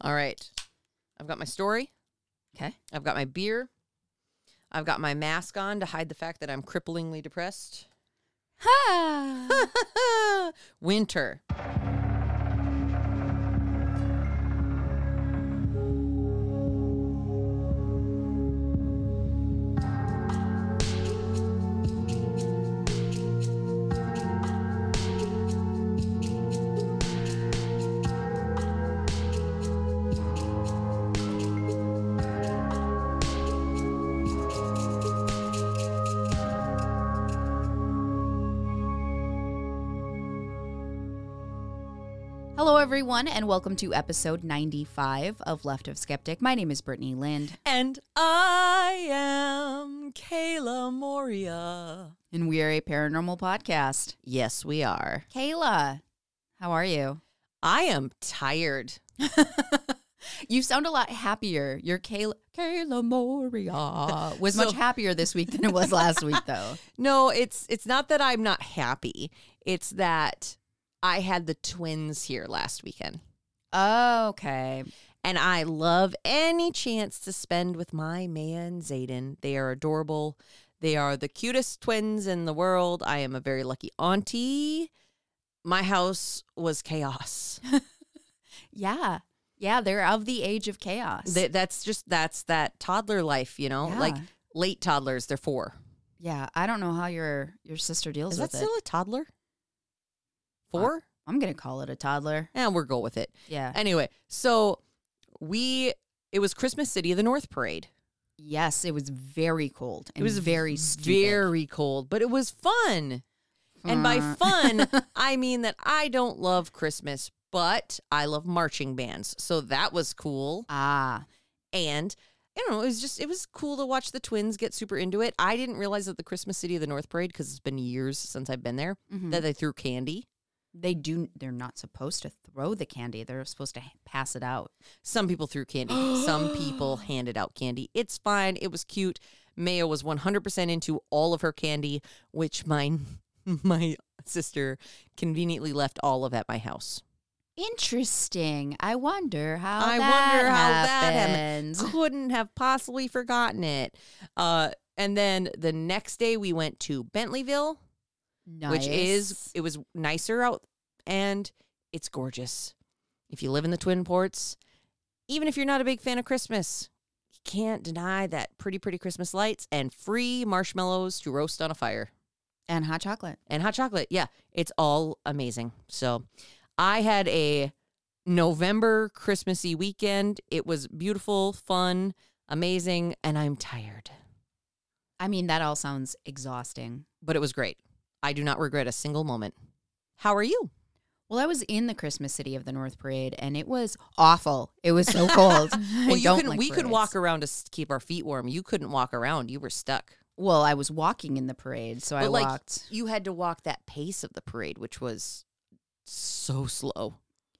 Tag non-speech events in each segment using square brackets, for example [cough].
All right. I've got my story. Okay. I've got my beer. I've got my mask on to hide the fact that I'm cripplingly depressed. Ha! [laughs] Winter. Everyone, and welcome to episode 95 of Left of Skeptic. My name is Brittany Lind, And I am Kayla Moria. and we are a paranormal podcast. Yes, we are. Kayla, how are you? I am tired. [laughs] You sound a lot happier. Your Kayla, Kayla Moria was So- much happier this week than it was last week, though. [laughs] No, it's it's not that I'm not happy. It's that I had the twins here last weekend. Okay. And I love any chance to spend with my man Zayden. They are adorable. They are the cutest twins in the world. I am a very lucky auntie. My house was chaos. [laughs] Yeah. Yeah, they're of the age of chaos. Th- that's just that's that toddler life, you know, like late toddlers. They're four. yeah, I don't know how your your sister deals Is that with still a toddler? Four? I'm going to call it a toddler. and we'll go with it. Yeah. Anyway, so we it was Christmas City of the North Parade. Yes, it was very cold. It was very stupid. very cold, but it was fun. And by Uh. fun, [laughs] I mean that I don't love Christmas, but I love marching bands. So that was cool. ah, And I don't know, it was just it was cool to watch the twins get super into it. I didn't realize that the Christmas City of the North Parade because it's been years since I've been there mhm. that they threw candy. They do. They're not supposed to throw the candy. They're supposed to pass it out. Some people threw candy. Some people [gasps] handed out candy. It's fine. It was cute. Mayo was 100% into all of her candy, which my [laughs] my sister conveniently left all of at my house. Interesting. I wonder how. I wonder how that happened. happens. Couldn't have possibly forgotten it. Uh, and then the next day we went to Bentleyville, which is it was nicer out and it's gorgeous. If you live in the Twin Ports, even if you're not a big fan of Christmas, you can't deny that pretty pretty Christmas lights and free marshmallows to roast on a fire and hot chocolate. and hot chocolate. Yeah, it's all amazing. So, I had a November Christmassy weekend. It was beautiful, fun, amazing, and I'm tired, I mean, that all sounds exhausting. but it was great. I do not regret a single moment. How are you? Well, I was in the Christmas city of the North Parade, and it was awful. It was so [laughs] cold. Well, you don't like we could walk around to keep our feet warm. You couldn't walk around. You were stuck. Well, I was walking in the parade, so I like, walked. You had to walk that pace of the parade, which was so slow.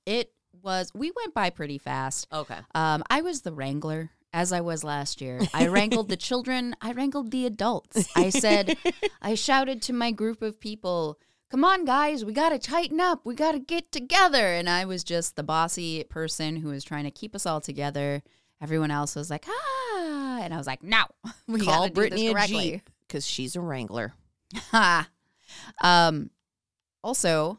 It was. We went by pretty fast. Okay. Um, I was the wrangler, as I was last year. I [laughs] wrangled the children. I wrangled the adults. I said, [laughs] I shouted to my group of people, "Come on, guys, we got to tighten up. We got to get together." And I was just the bossy person who was trying to keep us all together. Everyone else was like, "Ah," and I was like, "No, [laughs] we Call got to do Brittany this a correctly." Because she's a wrangler. Ha. um, also,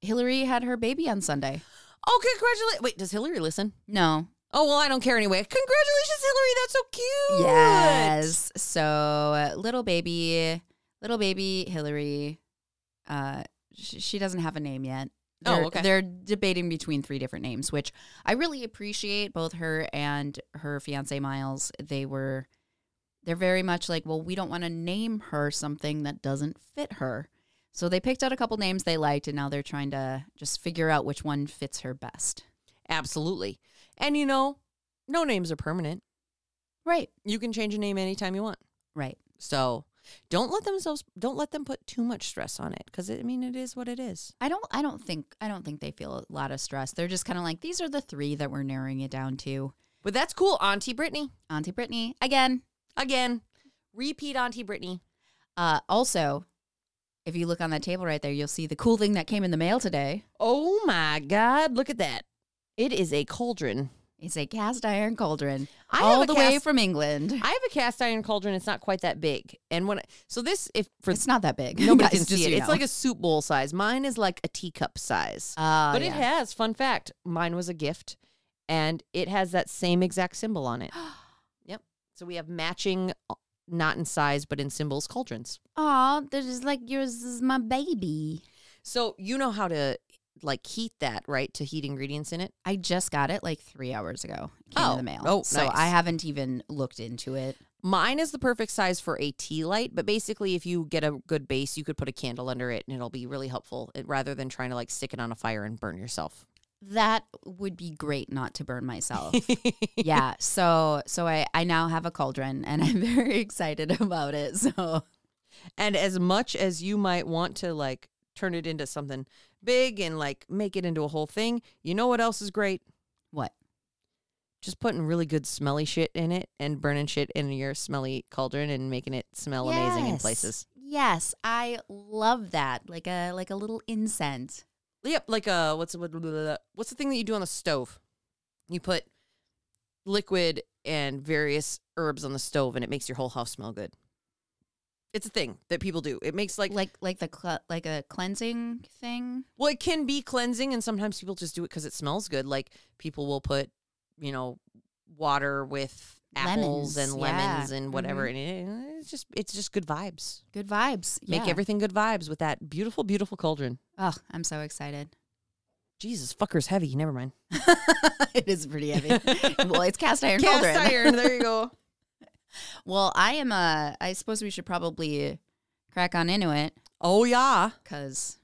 Hillary had her baby on Sunday. Oh, congratulations! Wait, does Hillary listen? No, Oh well, I don't care anyway. Congratulations, Hillary. That's so cute. Yes. So uh, little baby, little baby Hillary, uh, sh- she doesn't have a name yet. Oh, They're, okay. They're debating between three different names, which I really appreciate. Both her and her fiance Miles. They were, they're very much like, well, we don't want to name her something that doesn't fit her. So they picked out a couple names they liked, and now they're trying to just figure out which one fits her best. Absolutely. And you know, no names are permanent. Right. You can change a name anytime you want. Right. So don't let themselves don't let them put too much stress on it because I mean it is what it is. I don't I don't think I don't think they feel a lot of stress. They're just kind of like these are the three that we're narrowing it down to. But that's cool, Auntie Brittany. Auntie Brittany again. Again, repeat Auntie Brittany. Uh, also, if you look on that table right there, you'll see the cool thing that came in the mail today. Oh my God, look at that. It is a cauldron. It's a cast iron cauldron, I have all a the way from England. I have a cast iron cauldron. It's not quite that big, and when I, so this if for It's not that big. [laughs] nobody guys, can see it, it's know. like a soup bowl size. Mine is like a teacup size, Ah, but it has. Fun fact: mine was a gift, and it has that same exact symbol on it. [gasps] yep. So we have matching, uh, not in size but in symbols, cauldrons. Aw, this is like yours is my baby. So you know how to like heat that, right? To heat ingredients in it. I just got it like three hours ago. It Came Oh. in the mail. Oh, so nice. I haven't even looked into it. Mine is the perfect size for a tea light, but basically, if you get a good base, you could put a candle under it, and it'll be really helpful. It, rather than trying to like stick it on a fire and burn yourself. That would be great not to burn myself. [laughs] yeah. So so I I now have a cauldron and [laughs] I'm very excited about it. So And as much as you might want to like turn it into something big and like make it into a whole thing, you know what else is great? what? Just putting really good smelly shit in it and burning shit in your smelly cauldron and making it smell amazing in places. Yes, I love that. Like a like a little incense. Yep, like a what's what, what's the thing that you do on the stove? You put liquid and various herbs on the stove and it makes your whole house smell good. It's a thing that people do. It makes like Like like the cl- like a cleansing thing. Well, it can be cleansing, and sometimes people just do it because it smells good. Like people will put, you know, water with apples Lemons, and yeah. lemons and whatever, mm-hmm. and it, it's just it's just good vibes. Good vibes. Make yeah. everything good vibes with that beautiful, beautiful cauldron. Oh, I'm so excited. Jesus, fucker's heavy. Never mind. [laughs] it is pretty heavy. [laughs] well, it's cast iron Cast cauldron. iron. There you go. [laughs] Well, I am uh I suppose we should probably crack on into it Oh yeah. because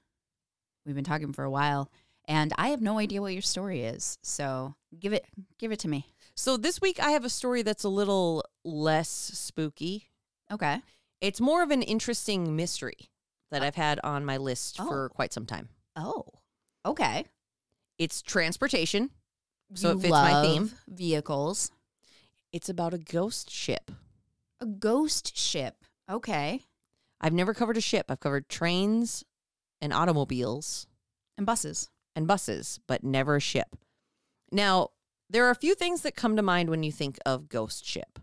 we've been talking for a while, and I have no idea what your story is. So give it give it to me. So this week I have a story that's a little less spooky. Okay. It's more of an interesting mystery that I've had on my list Oh. for quite some time. Oh. Okay. It's transportation. So You it fits my theme. Vehicles. It's about a ghost ship. A ghost ship. Okay. I've never covered a ship. I've covered trains and automobiles And buses. and buses, but never a ship. Now, there are a few things that come to mind when you think of ghost ship.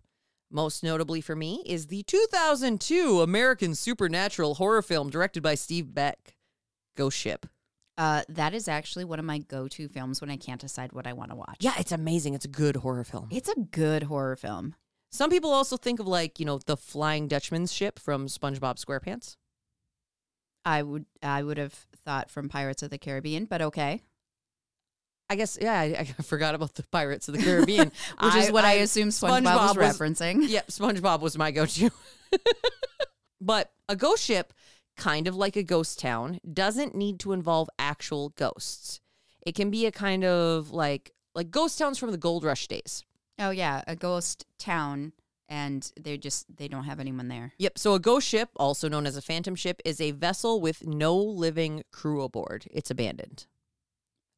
Most notably for me is the 2002 American supernatural horror film directed by Steve Beck, Ghost Ship. Uh, that is actually one of my go-to films when I can't decide what I want to watch. Yeah, it's amazing. It's a good horror film. It's a good horror film. Some people also think of like, you know, the Flying Dutchman's ship from SpongeBob SquarePants. I would I would have thought from Pirates of the Caribbean, but okay. I guess, yeah, I, I [laughs] forgot about the Pirates of the Caribbean, [laughs] Which is what I, assume SpongeBob, SpongeBob was, was- referencing. [laughs] Yep, SpongeBob was my go-to. but a ghost ship, kind of like a ghost town, doesn't need to involve actual ghosts. It can be a kind of like like ghost towns from the gold rush days. Oh yeah, a ghost town, and they just they don't have anyone there. Yep, so a ghost ship, also known as a phantom ship, is a vessel with no living crew aboard. It's abandoned.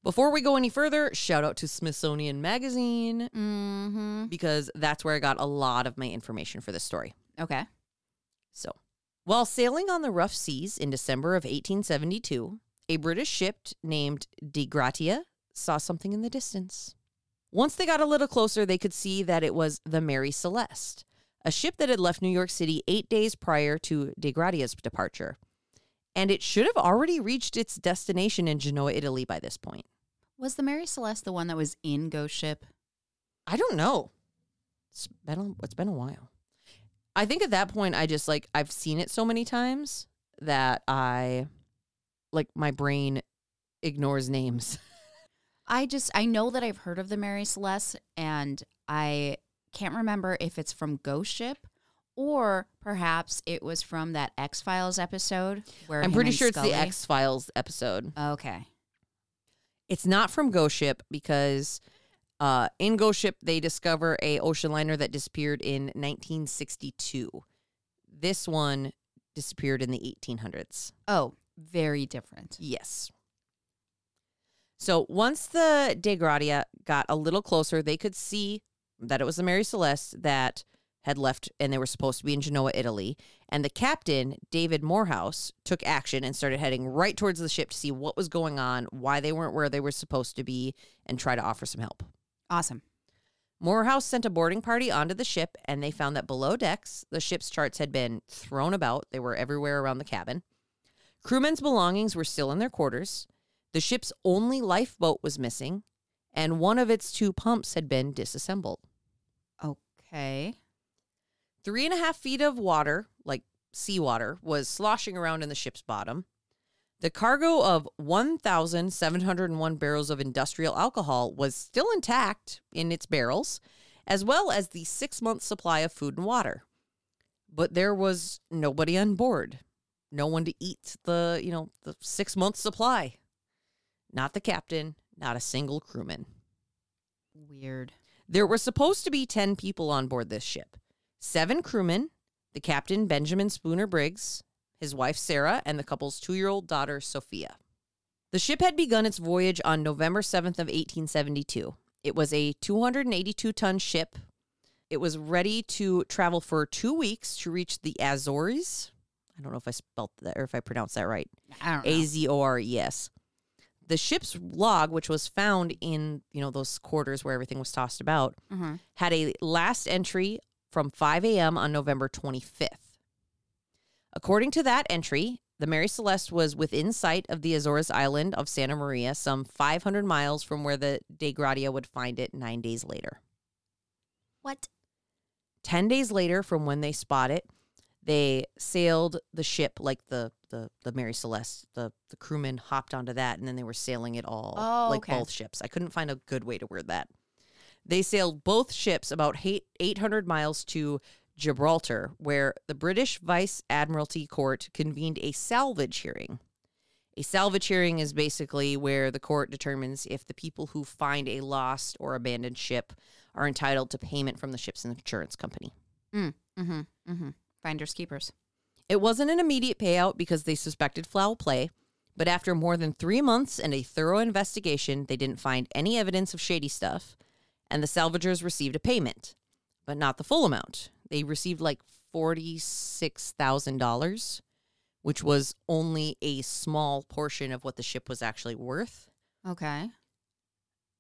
Before we go any further, shout out to Smithsonian Magazine Mm-hmm. because that's where I got a lot of my information for this story. Okay. So, while sailing on the rough seas in December of 1872, a British ship named De Gratia saw something in the distance. Once they got a little closer, they could see that it was the Mary Celeste, a ship that had left New York City eight days prior to De Gratia's departure. And it should have already reached its destination in Genoa, Italy by this point. Was the Mary Celeste the one that was in Ghost Ship? I don't know. It's been a, it's been a while. I think at that point I just like I've seen it so many times that I like my brain ignores names. [laughs] I just I know that I've heard of the Mary Celeste, and I can't remember if it's from Ghost Ship or perhaps it was from that X Files episode where I'm pretty sure it's the X Files episode. Okay. It's not from Ghost Ship because uh, in Ghost Ship they discover a ocean liner that disappeared in 1962. This one disappeared in the 1800s. Oh, very different. Yes. So once the De Gratia got a little closer, they could see that it was the Mary Celeste that had left and they were supposed to be in Genoa, Italy. And the captain, David Morehouse, took action and started heading right towards the ship to see what was going on, why they weren't where they were supposed to be, and try to offer some help. Awesome. Morehouse sent a boarding party onto the ship, and they found that below decks, the ship's charts had been thrown about. They were everywhere around the cabin. Crewmen's belongings were still in their quarters. The ship's only lifeboat was missing, and one of its two pumps had been disassembled. Okay. Three and a half feet of water, like seawater, was sloshing around in the ship's bottom. The cargo of 1,701 barrels of industrial alcohol was still intact in its barrels, as well as the six month supply of food and water. But there was nobody on board, no one to eat the, you know, the six month supply. Not the captain, not a single crewman. Weird. There were supposed to be 10 people on board this ship seven crewmen, the captain, Benjamin Spooner Briggs, his wife, Sarah, and the couple's two year old daughter, Sophia. The ship had begun its voyage on November 7th of 1872. It was a 282 ton ship. It was ready to travel for two weeks to reach the Azores. I don't know if I spelled that or if I pronounced that right. A Z O R E S. The ship's log, which was found in you know those quarters where everything was tossed about, Mhm. had a last entry from 5 a.m. on November 25th. According to that entry, the Mary Celeste was within sight of the Azores island of Santa Maria, some 500 miles from where the De Gratia would find it nine days later. What? 10 days later from when they spot it they sailed the ship like the the, the mary celeste the, the crewmen hopped onto that and then they were sailing it all Oh, like okay. both ships i couldn't find a good way to word that they sailed both ships about eight, 800 miles to gibraltar where the british vice admiralty court convened a salvage hearing a salvage hearing is basically where the court determines if the people who find a lost or abandoned ship are entitled to payment from the ship's insurance company. Mm-hmm. Mm-hmm. Finders keepers. It wasn't an immediate payout because they suspected foul play, but after more than three months and a thorough investigation, they didn't find any evidence of shady stuff, and the salvagers received a payment, but not the full amount. They received like $46,000, which was only a small portion of what the ship was actually worth. Okay.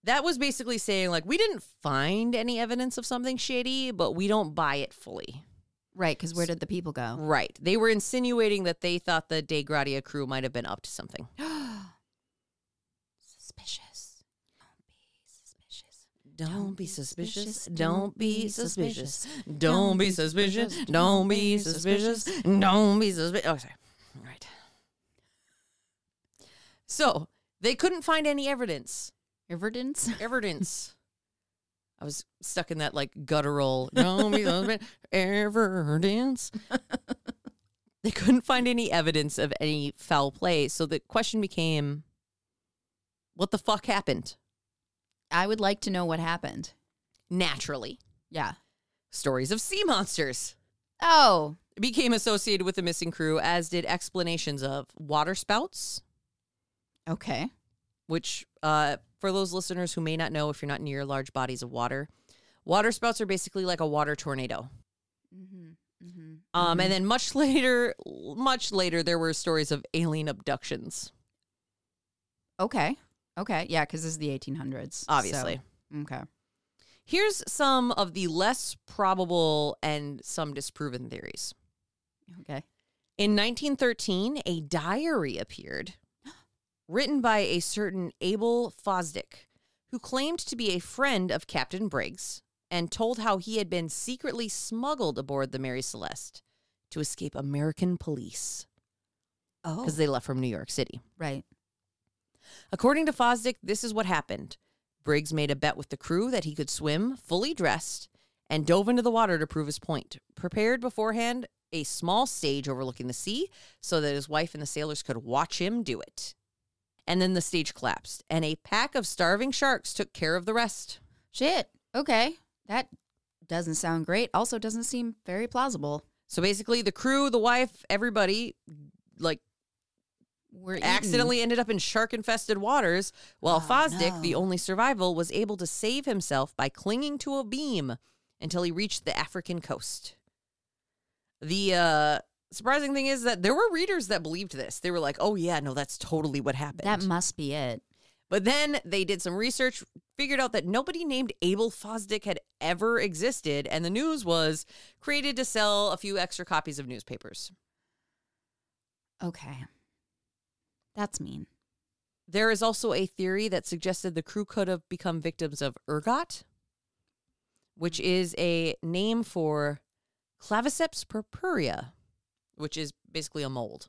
That was basically saying, like, we didn't find any evidence of something shady, but we don't buy it fully. Right, because where did the people go? Right. They were insinuating that they thought the De Gratia crew might have been up to something. [gasps] Suspicious. Don't be suspicious. Don't be suspicious. Don't be suspicious. suspicious. Don't be suspicious. Don't be suspicious. Don't be suspicious. Oh, sorry. All right. So they couldn't find any evidence. Evidence? Evidence. I was stuck in that like guttural. Be suspicious. Evidence. They couldn't find any evidence of any foul play. So the question became, what the fuck happened? I would like to know what happened. Naturally, Yeah. stories of sea monsters Oh. became associated with the missing crew, as did explanations of water spouts, Okay. which, uh, for those listeners who may not know, if you're not near large bodies of water, water spouts are basically like a water tornado. Mm-hmm. Mm-hmm. Um, and then much [laughs] later, much later, there were stories of alien abductions. Okay. Okay. Yeah, because this is the 1800s. so- Obviously, okay. here's some of the less probable and some disproven theories. Okay. In 1913, a diary appeared written by a certain Abel Fosdick, who claimed to be a friend of Captain Briggs and told how he had been secretly smuggled aboard the Mary Celeste to escape American police Oh. because they left from New York City. right. According to Fosdick, this is what happened. Briggs made a bet with the crew that he could swim fully dressed and dove into the water to prove his point. Prepared beforehand a small stage overlooking the sea so that his wife and the sailors could watch him do it. And then the stage collapsed, and a pack of starving sharks took care of the rest. Shit. Okay. That doesn't sound great. Also, doesn't seem very plausible. So basically, the crew, the wife, everybody, like We're eaten. accidentally ended up in shark infested waters, while Oh, Fosdick, the only survival, was able to save himself by clinging to a beam until he reached the African coast. The uh, surprising thing is that there were readers that believed this. They were like, oh, yeah, no, that's totally what happened. That must be it. but then they did some research, figured out that nobody named Abel Fosdick had ever existed, and the news was created to sell a few extra copies of newspapers. Okay. That's mean. There is also a theory that suggested the crew could have become victims of ergot, which is a name for Claviceps purpurea, which is basically a mold.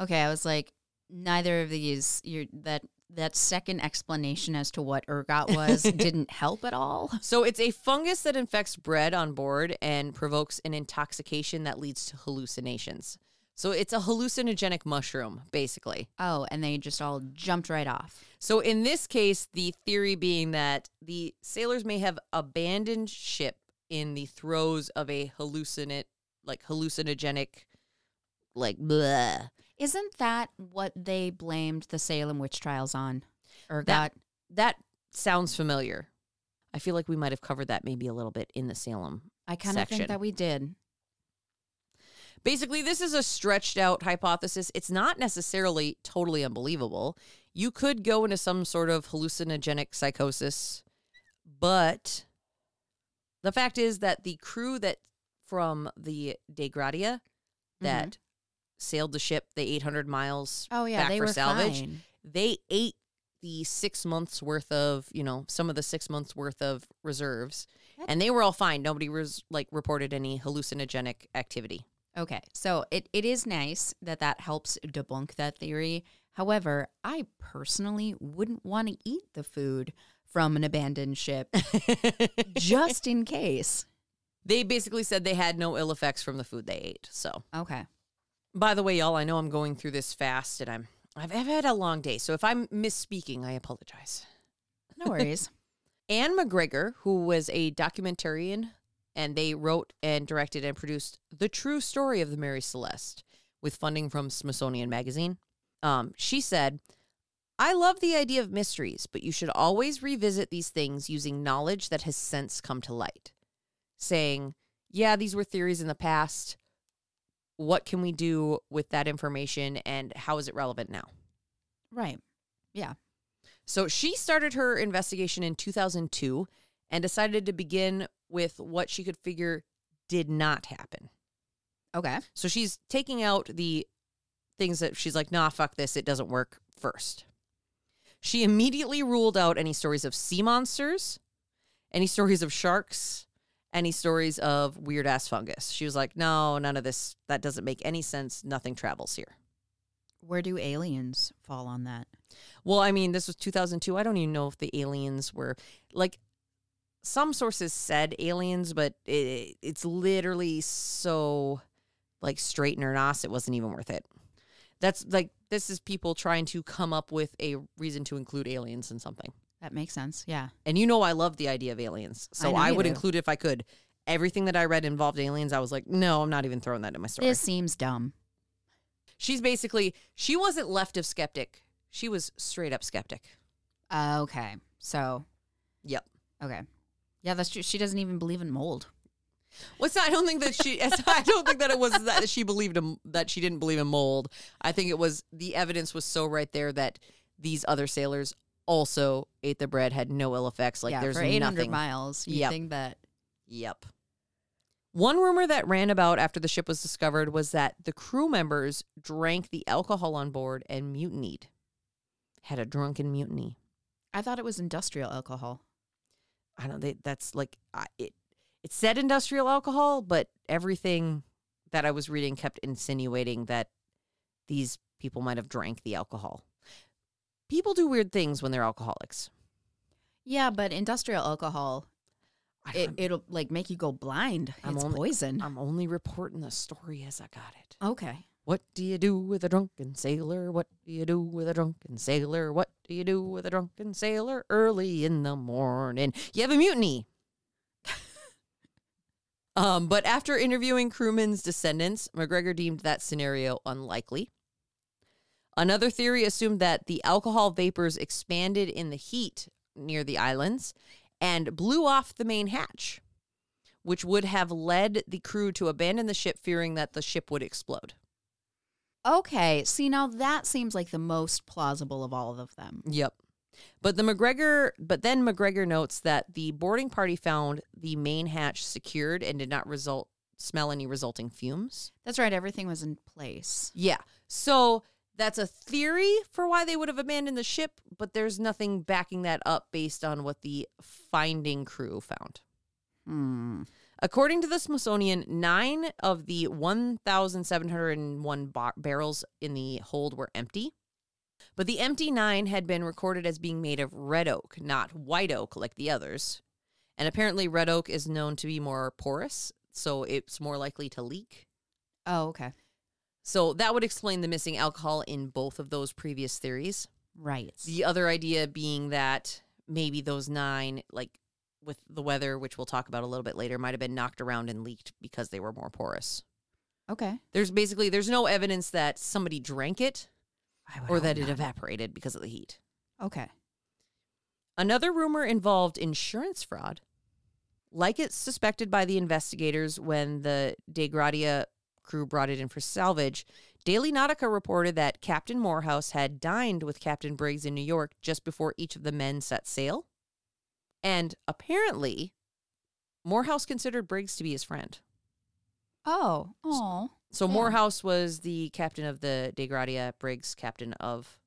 Okay, I was like, neither of these. You're that that second explanation as to what ergot was [laughs] didn't help at all. [laughs] So it's a fungus that infects bread on board and provokes an intoxication that leads to hallucinations. So it's a hallucinogenic mushroom, basically. Oh, and they just all jumped right off. So in this case, the theory being that the sailors may have abandoned ship in the throes of a hallucinate, like hallucinogenic, like blah. Isn't that what they blamed the Salem witch trials on? Ergot. That that sounds familiar. I feel like we might have covered that maybe a little bit in the Salem. I kind of think that we did. Basically, this is a stretched out hypothesis. It's not necessarily totally unbelievable. You could go into some sort of hallucinogenic psychosis, but the fact is that the crew that from the De Gratia that mm-hmm. Sailed the ship the 800 miles Oh yeah, back they for were salvage, fine. they ate the six months worth of, you know, some of the six months worth of reserves, That- and they were all fine. Nobody was like reported any hallucinogenic activity. Okay, so it, it is nice that that helps debunk that theory. However, I personally wouldn't want to eat the food from an abandoned ship [laughs] just in case. they basically said they had no ill effects from the food they ate. So, Okay. By the way, y'all, I know I'm going through this fast, and I'm I've, I've had a long day. So if I'm misspeaking, I apologize. No worries. [laughs] Anne McGregor, who was a documentarian, and they wrote and directed and produced the true story of the Mary Celeste with funding from Smithsonian Magazine. Um, she said, I love the idea of mysteries, but you should always revisit these things using knowledge that has since come to light. Saying, yeah, these were theories in the past. What can we do with that information and how is it relevant now? right. Yeah. So she started her investigation in 2002 and decided to begin with what she could figure did not happen. Okay. So she's taking out the things that she's like, nah, fuck this, it doesn't work first. She immediately ruled out any stories of sea monsters, any stories of sharks, any stories of weird ass fungus. She was like, no, none of this, that doesn't make any sense. Nothing travels here. Where do aliens fall on that? Well, I mean, this was 2002. I don't even know if the aliens were like some sources said aliens, but it, it's literally so like straight and nos, it wasn't even worth it. That's like this is people trying to come up with a reason to include aliens in something. That makes sense. Yeah. And you know I love the idea of aliens. So know I, would do. include it if I could. Everything that I read involved aliens. I was like, no, I'm not even throwing that in my story. This seems dumb. She's basically she wasn't left of skeptic. She was straight up skeptic. Uh, okay. So, Yep. okay. Yeah, that's true. She doesn't even believe in mold. What's I don't think that she. [laughs] I don't think that it was that she believed in, that she didn't believe in mold. I think it was the evidence was so right there that these other sailors also ate the bread, had no ill effects. Like yeah, there's for 800 nothing. miles, you Yep. think that Yep. One rumor that ran about after the ship was discovered was that the crew members drank the alcohol on board and mutinied. Had a drunken mutiny. I thought it was industrial alcohol. I don't. They, that's like I, it. It said industrial alcohol, but everything that I was reading kept insinuating that these people might have drank the alcohol. People do weird things when they're alcoholics. Yeah, but industrial alcohol, it, it'll like make you go blind. I'm it's only- poison. I'm only reporting the story as I got it. okay. What do you do with a drunken sailor? What do you do with a drunken sailor? What do you do with a drunken sailor early in the morning? You have a mutiny. [laughs] um, but after interviewing crewmen's descendants, McGregor deemed that scenario unlikely. Another theory assumed that the alcohol vapors expanded in the heat near the islands and blew off the main hatch, which would have led the crew to abandon the ship, fearing that the ship would explode. Okay. See, now that seems like the most plausible of all of them. Yep. But the McGregor, but then McGregor notes that the boarding party found the main hatch secured and did not result smell any resulting fumes. That's right. Everything was in place. Yeah. So that's a theory for why they would have abandoned the ship, but there's nothing backing that up based on what the finding crew found. Hmm. According to the Smithsonian, nine of the 1,701 bar- barrels in the hold were empty. But the empty nine had been recorded as being made of red oak, not white oak like the others. And apparently, red oak is known to be more porous, so it's more likely to leak. Oh, okay. So that would explain the missing alcohol in both of those previous theories. Right. The other idea being that maybe those nine, like with the weather, which we'll talk about a little bit later, might have been knocked around and leaked because they were more porous. Okay. There's basically there's no evidence that somebody drank it or that it not. evaporated because of the heat. Okay. Another rumor involved insurance fraud. Like it's suspected by the investigators when the De Gratia crew brought it in for salvage, Daily Nautica reported that Captain Morehouse had dined with Captain Briggs in New York just before each of the men set sail. And apparently, Morehouse considered Briggs to be his friend. Oh. Oh. So Yeah. Morehouse was the captain of the De Gratia, Briggs captain of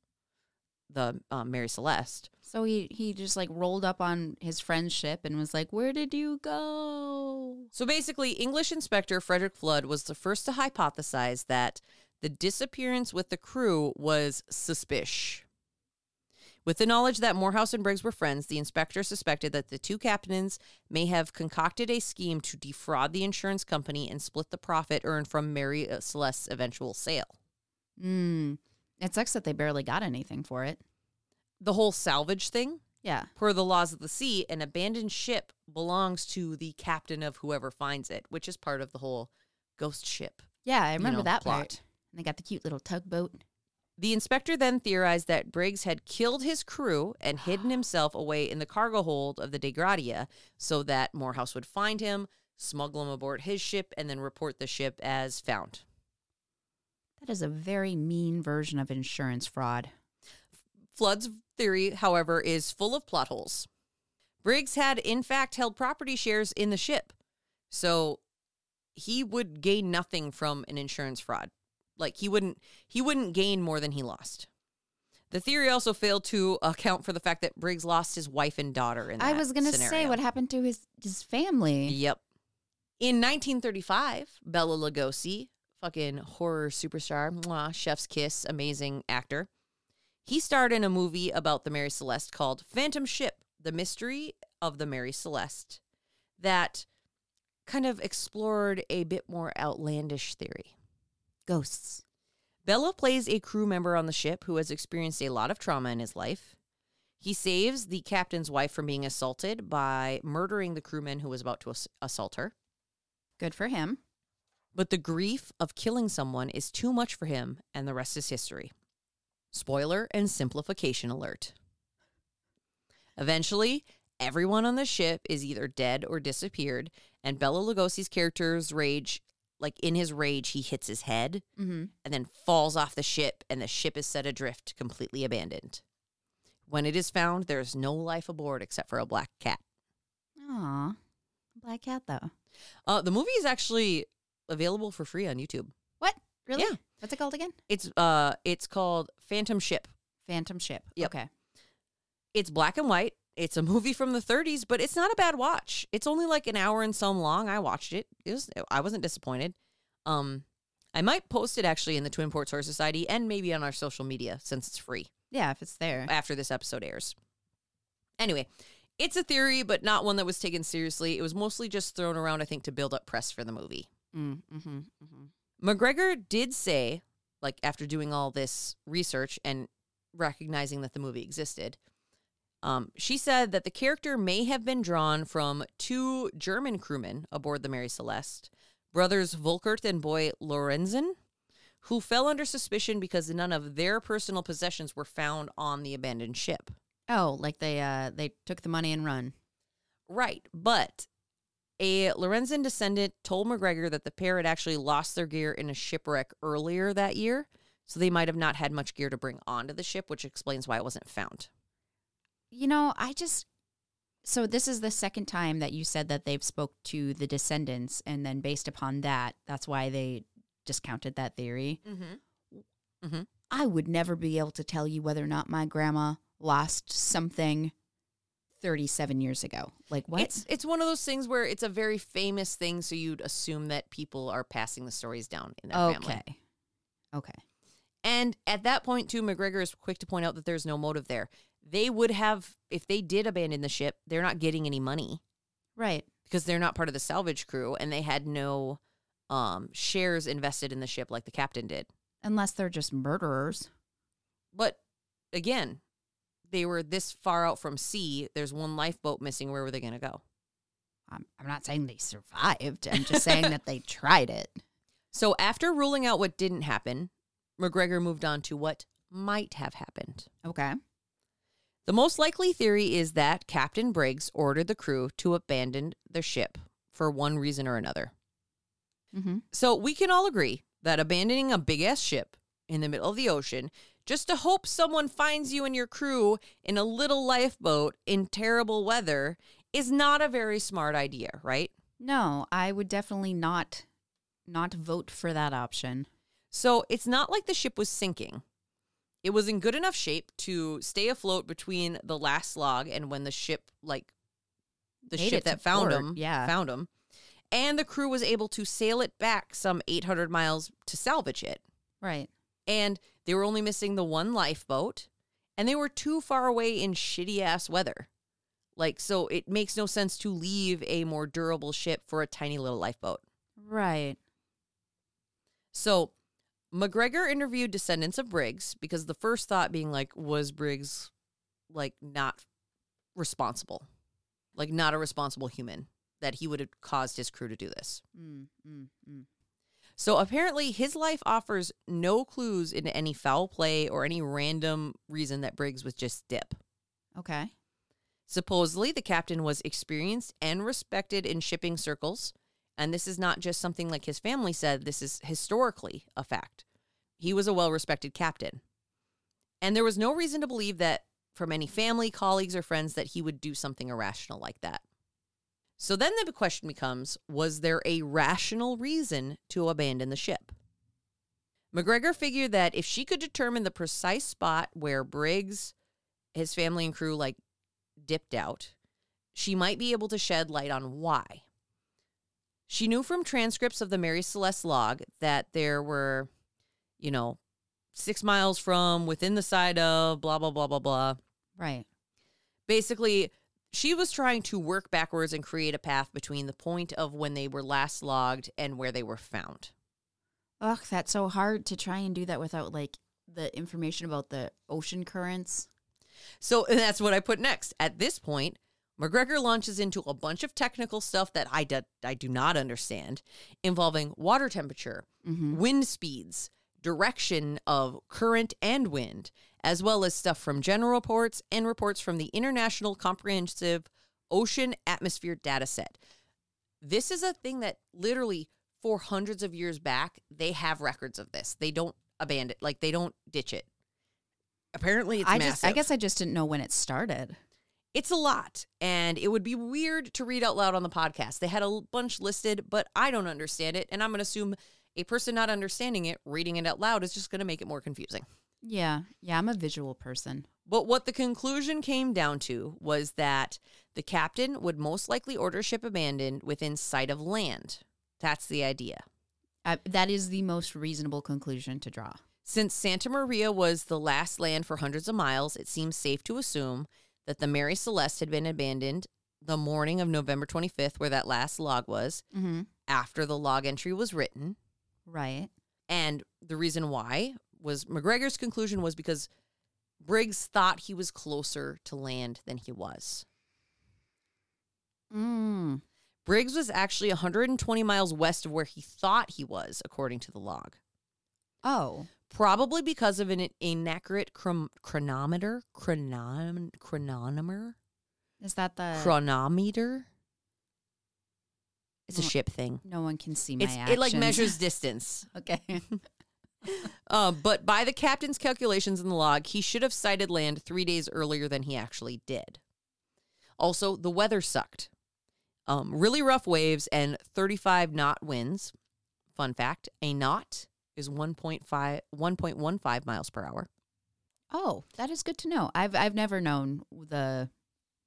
the um, Mary Celeste. So he he just like rolled up on his friend's ship and was like, "Where did you go?" So basically, English inspector Frederick Flood was the first to hypothesize that the disappearance with the crew was suspicious. With the knowledge that Morehouse and Briggs were friends, the inspector suspected that the two captains may have concocted a scheme to defraud the insurance company and split the profit earned from Mary Celeste's eventual sale. Hmm. It sucks that they barely got anything for it. The whole salvage thing, Yeah. per the laws of the sea, an abandoned ship belongs to the captain of whoever finds it, which is part of the whole ghost ship Yeah, I remember know, that plot. part. And they got the cute little tugboat. The inspector then theorized that Briggs had killed his crew and hidden [gasps] himself away in the cargo hold of the De Gratia so that Morehouse would find him, smuggle him aboard his ship, and then report the ship as found. That is a very mean version of insurance fraud. Flood's theory, however, is full of plot holes. Briggs had, in fact, held property shares in the ship, so he would gain nothing from an insurance fraud. Like he wouldn't, he wouldn't gain more than he lost. The theory also failed to account for the fact that Briggs lost his wife and daughter in that I was gonna say what happened to his his family. Yep. In 1935, Bela Lugosi, fucking horror superstar, mwah, chef's kiss, amazing actor. He starred in a movie about the Mary Celeste called Phantom Ship: The Mystery of the Mary Celeste that kind of explored a bit more outlandish theory. Ghosts. Bela plays a crew member on the ship who has experienced a lot of trauma in his life. He saves the captain's wife from being assaulted by murdering the crewman who was about to ass- assault her. Good for him. But the grief of killing someone is too much for him, and the rest is history. Spoiler and simplification alert. Eventually, everyone on the ship is either dead or disappeared, and Bela Lugosi's character's rage, like in his rage, he hits his head Mm-hmm. and then falls off the ship, and the ship is set adrift, completely abandoned. When it is found, there is no life aboard except for a black cat. Aw. Black cat though. Uh, the movie is actually available for free on YouTube. What? Really? Yeah. What's it called again? It's uh, it's called Phantom Ship. Phantom Ship. Yep. Okay. It's black and white. It's a movie from the 30s, but it's not a bad watch. It's only like an hour and some long. I watched it. It was I wasn't disappointed. Um, I might post it actually in the Twin Ports Horror Society and maybe on our social media since it's free. Yeah, if it's there. after this episode airs. Anyway, it's a theory, but not one that was taken seriously. It was mostly just thrown around, I think, to build up press for the movie. Mm, mm-hmm, mm-hmm. McGregor did say, like, after doing all this research and recognizing that the movie existed, um, she said that the character may have been drawn from two German crewmen aboard the Mary Celeste, brothers Volkert and Boz Lorenzen, who fell under suspicion because none of their personal possessions were found on the abandoned ship. Oh, like they uh they took the money and run. Right, but a Lorenzen descendant told McGregor that the pair had actually lost their gear in a shipwreck earlier that year, so they might have not had much gear to bring onto the ship, which explains why it wasn't found. you know, I just so this is the second time that you said that they've spoke to the descendants and then based upon that, that's why they discounted that theory. Mm-hmm. I would never be able to tell you whether or not my grandma lost something 37 years ago. Like what? It's it's one of those things where it's a very famous thing, so you'd assume that people are passing the stories down in their family. okay. Okay. And at that point, too, McGregor is quick to point out that there's no motive there. They would have, if they did abandon the ship, they're not getting any money Right. because they're not part of the salvage crew, and they had no um, shares invested in the ship like the captain did. Unless they're just murderers. But again, they were this far out from sea. There's one lifeboat missing. Where were they going to go? I'm, I'm not saying they survived. I'm just saying that they [laughs] tried it. So after ruling out what didn't happen, McGregor moved on to what might have happened. Okay. The most likely theory is that Captain Briggs ordered the crew to abandon the ship for one reason or another. Mm-hmm. So we can all agree that abandoning a big ass ship in the middle of the ocean just to hope someone finds you and your crew in a little lifeboat in terrible weather is not a very smart idea, right? No, I would definitely not not vote for that option. So it's not like the ship was sinking. It was in good enough shape to stay afloat between the last log and when the ship, like the Made ship that found port, him, yeah. found him, and the crew was able to sail it back some 800 miles to salvage it. Right. And they were only missing the one lifeboat, and they were too far away in shitty ass weather. Like, so it makes no sense to leave a more durable ship for a tiny little lifeboat. Right. So McGregor interviewed descendants of Briggs because the first thought being like, was Briggs like not responsible? Like not a responsible human that he would have caused his crew to do this. Mm, mm, mm. So apparently his life offers no clues into any foul play or any random reason that Briggs was just dip. Okay. Supposedly, the captain was experienced and respected in shipping circles. And this is not just something like his family said, this is historically a fact. He was a well respected captain. And there was no reason to believe that from any family, colleagues, or friends that he would do something irrational like that. So then the question becomes was there a rational reason to abandon the ship? McGregor figured that if she could determine the precise spot where Briggs, his family, and crew like dipped out, she might be able to shed light on why. She knew from transcripts of the Mary Celeste log that there were, you know, six miles from, within the side of, blah, blah, blah, blah, blah. Right. Basically, she was trying to work backwards and create a path between the point of when they were last logged and where they were found. Ugh, that's so hard to try and do that without like the information about the ocean currents. So [laughs] that's what I put next. At this point, McGregor launches into a bunch of technical stuff that I do, I do not understand, involving water temperature, Mm-hmm. wind speeds, direction of current and wind, as well as stuff from general reports and reports from the International Comprehensive Ocean Atmosphere Dataset. This is a thing that literally for hundreds of years back, they have records of this. They don't abandon like they don't ditch it. Apparently it's I massive. just I guess I just didn't know when it started. It's a lot, and it would be weird to read out loud on the podcast. They had a bunch listed, but I don't understand it, and I'm going to assume a person not understanding it, reading it out loud, is just going to make it more confusing. Yeah. Yeah, I'm a visual person. But what the conclusion came down to was that the captain would most likely order ship abandoned within sight of land. That's the idea. I, that is the most reasonable conclusion to draw. Since Santa Maria was the last land for hundreds of miles, it seems safe to assume that the Mary Celeste had been abandoned the morning of November 25th, where that last log was, Mm-hmm. after the log entry was written. Right. And the reason why was McGregor's conclusion was because Briggs thought he was closer to land than he was. Mm. Briggs was actually 120 miles west of where he thought he was, according to the log. Oh. Probably because of an inaccurate chrom- chronometer, chronom- chronometer, Is that the chronometer. It's a ship thing. no one can see my It's actions. it like measures [laughs] distance. Okay. [laughs] Um, but by the captain's calculations in the log, he should have sighted land three days earlier than he actually did. Also, the weather sucked. Um, really rough waves and 35 knot winds. Fun fact a knot is 1.5, 1.15 miles per hour. Oh, that is good to know. I've I've never known the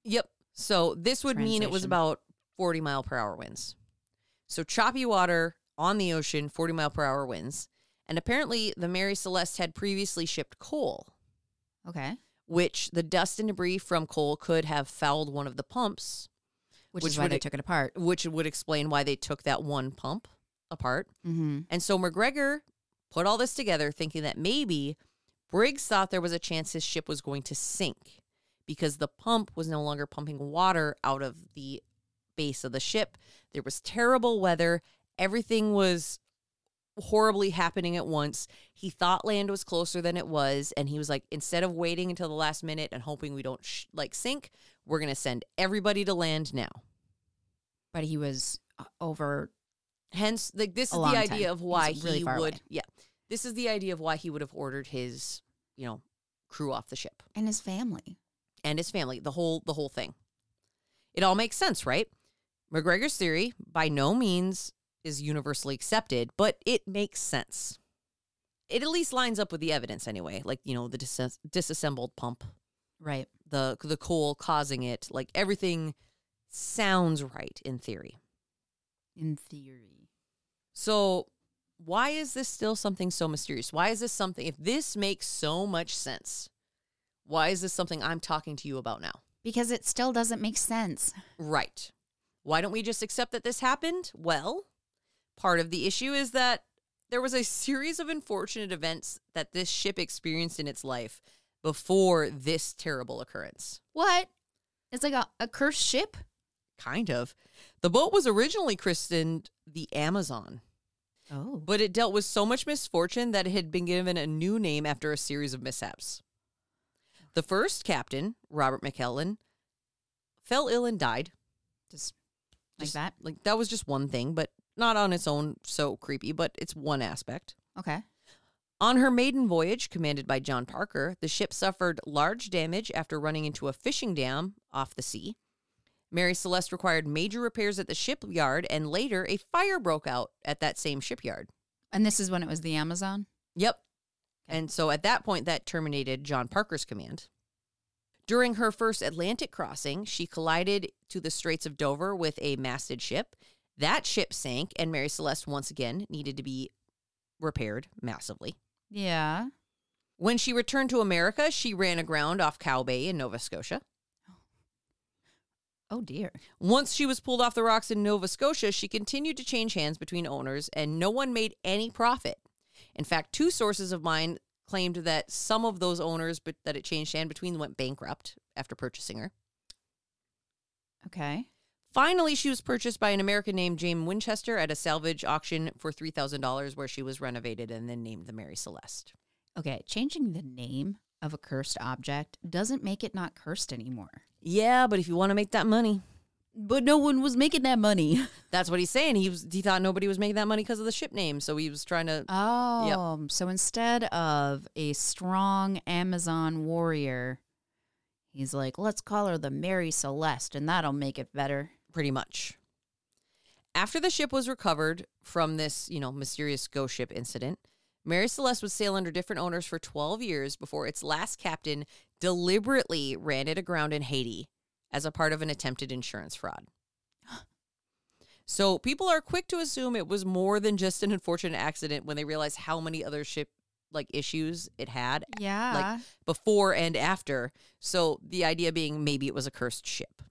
Yep. So this would mean it was about 40 mile per hour winds. So choppy water on the ocean, 40 mile per hour winds. And apparently the Mary Celeste had previously shipped coal, okay, which the dust and debris from coal could have fouled one of the pumps, which, Which is why they it- took it apart. which would explain why they took that one pump apart. Mm-hmm. And so McGregor put all this together thinking that maybe Briggs thought there was a chance his ship was going to sink because the pump was no longer pumping water out of the base of the ship. There was terrible weather. Everything was horribly happening at once. He thought land was closer than it was and he was like instead of waiting until the last minute and hoping we don't sh- like sink, we're going to send everybody to land now. But he was uh, over. Hence, like this is the time. idea of why really he would. away. Yeah, this is the idea of why he would have ordered his, you know, crew off the ship And his family. and his family. The whole, the whole thing. It all makes sense, right? McGregor's theory by no means is universally accepted, but it makes sense. It at least lines up with the evidence anyway. Like you know, the dis- disassembled pump, Right. the the coal causing it. Like everything sounds right in theory. In theory. So, why is this still something so mysterious? Why is this something, if this makes so much sense, why is this something I'm talking to you about now? Because it still doesn't make sense. Right. Why don't we just accept that this happened? Well, part of the issue is that there was a series of unfortunate events that this ship experienced in its life before this terrible occurrence. What? It's like a, a cursed ship? Kind of. The boat was originally christened the Amazon. Oh. but it dealt with so much misfortune that it had been given a new name after a series of mishaps. The first captain, Robert McLellan, fell ill and died. Just like Just- that? Like that was just one thing, but not on its own so creepy, but it's one aspect. Okay. On her maiden voyage, commanded by John Parker, the ship suffered large damage after running into a fishing dam off the sea. Mary Celeste required major repairs at the shipyard, and later a fire broke out at that same shipyard. And this is when it was the Amazon? Yep. And so at that point, that terminated John Parker's command. During her first Atlantic crossing, she collided to the Straits of Dover with a masted ship. That ship sank, and Mary Celeste once again needed to be repaired massively. Yeah. When she returned to America, she ran aground off Cow Bay in Nova Scotia. Oh. oh dear. Once she was pulled off the rocks in Nova Scotia, she continued to change hands between owners, and no one made any profit. In fact, two sources of mine claimed that some of those owners but that it changed hand between went bankrupt after purchasing her. Okay. Finally, she was purchased by an American named James Winchester at a salvage auction for $3,000 where she was renovated and then named the Mary Celeste. Okay. Changing the name of a cursed object doesn't make it not cursed anymore. Yeah, but if you want to make that money, But no one was making that money. [laughs] that's what he's saying. He was he thought nobody was making that money because of the ship name, so he was trying to Oh, so instead of a strong Amazon warrior, he's like, let's call her the Mary Celeste, and that'll make it better. pretty much. After the ship was recovered from this, you know, mysterious ghost ship incident, Mary Celeste would sail under different owners for 12 years before its last captain deliberately ran it aground in Haiti as a part of an attempted insurance fraud. [gasps] So people are quick to assume it was more than just an unfortunate accident when they realize how many other ship like issues it had Yeah. Like before and after. So the idea being maybe it was a cursed ship.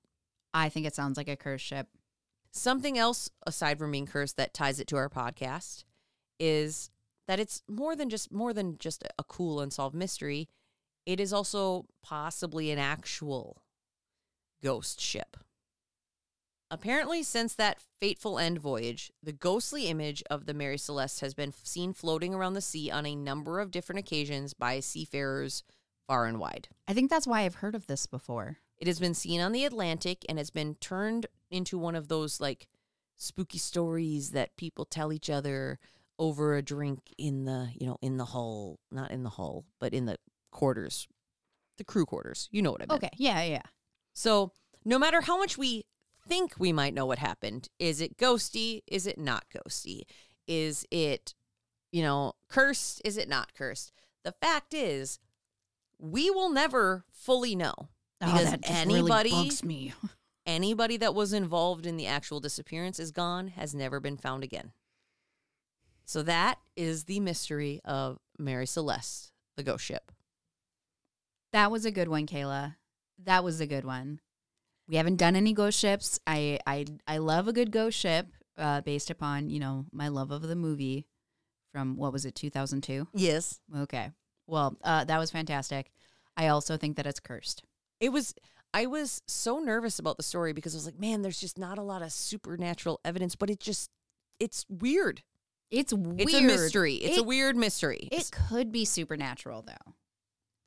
I think it sounds like a cursed ship. Something else aside from being cursed that ties it to our podcast is that it's more than just more than just a cool unsolved mystery. It is also possibly an actual ghost ship. Apparently, since that fateful end voyage, the ghostly image of the Mary Celeste has been seen floating around the sea on a number of different occasions by seafarers far and wide. I think that's why I've heard of this before. It has been seen on the Atlantic and has been turned into one of those like spooky stories that people tell each other over a drink in the, you know, in the hull, not in the hull, but in the quarters, the crew quarters. You know what I mean. Okay. Yeah. Yeah. So no matter how much we think we might know what happened, is it ghosty? Is it not ghosty? Is it, you know, cursed? Is it not cursed? The fact is, we will never fully know oh, because oh, that just anybody really bugs me. [laughs] anybody that was involved in the actual disappearance is gone, has never been found again. So that is the mystery of Mary Celeste, the ghost ship. That was a good one, Kayla. That was a good one. We haven't done any ghost ships. I I I love a good ghost ship, uh, based upon you know my love of the movie from what was it, two thousand two? Yes. Okay. Well, uh, that was fantastic. I also think that it's cursed. It was I was so nervous about the story because I was like, man, there's just not a lot of supernatural evidence, but it just it's weird. It's weird. It's a mystery. It's a weird mystery. It could be supernatural though.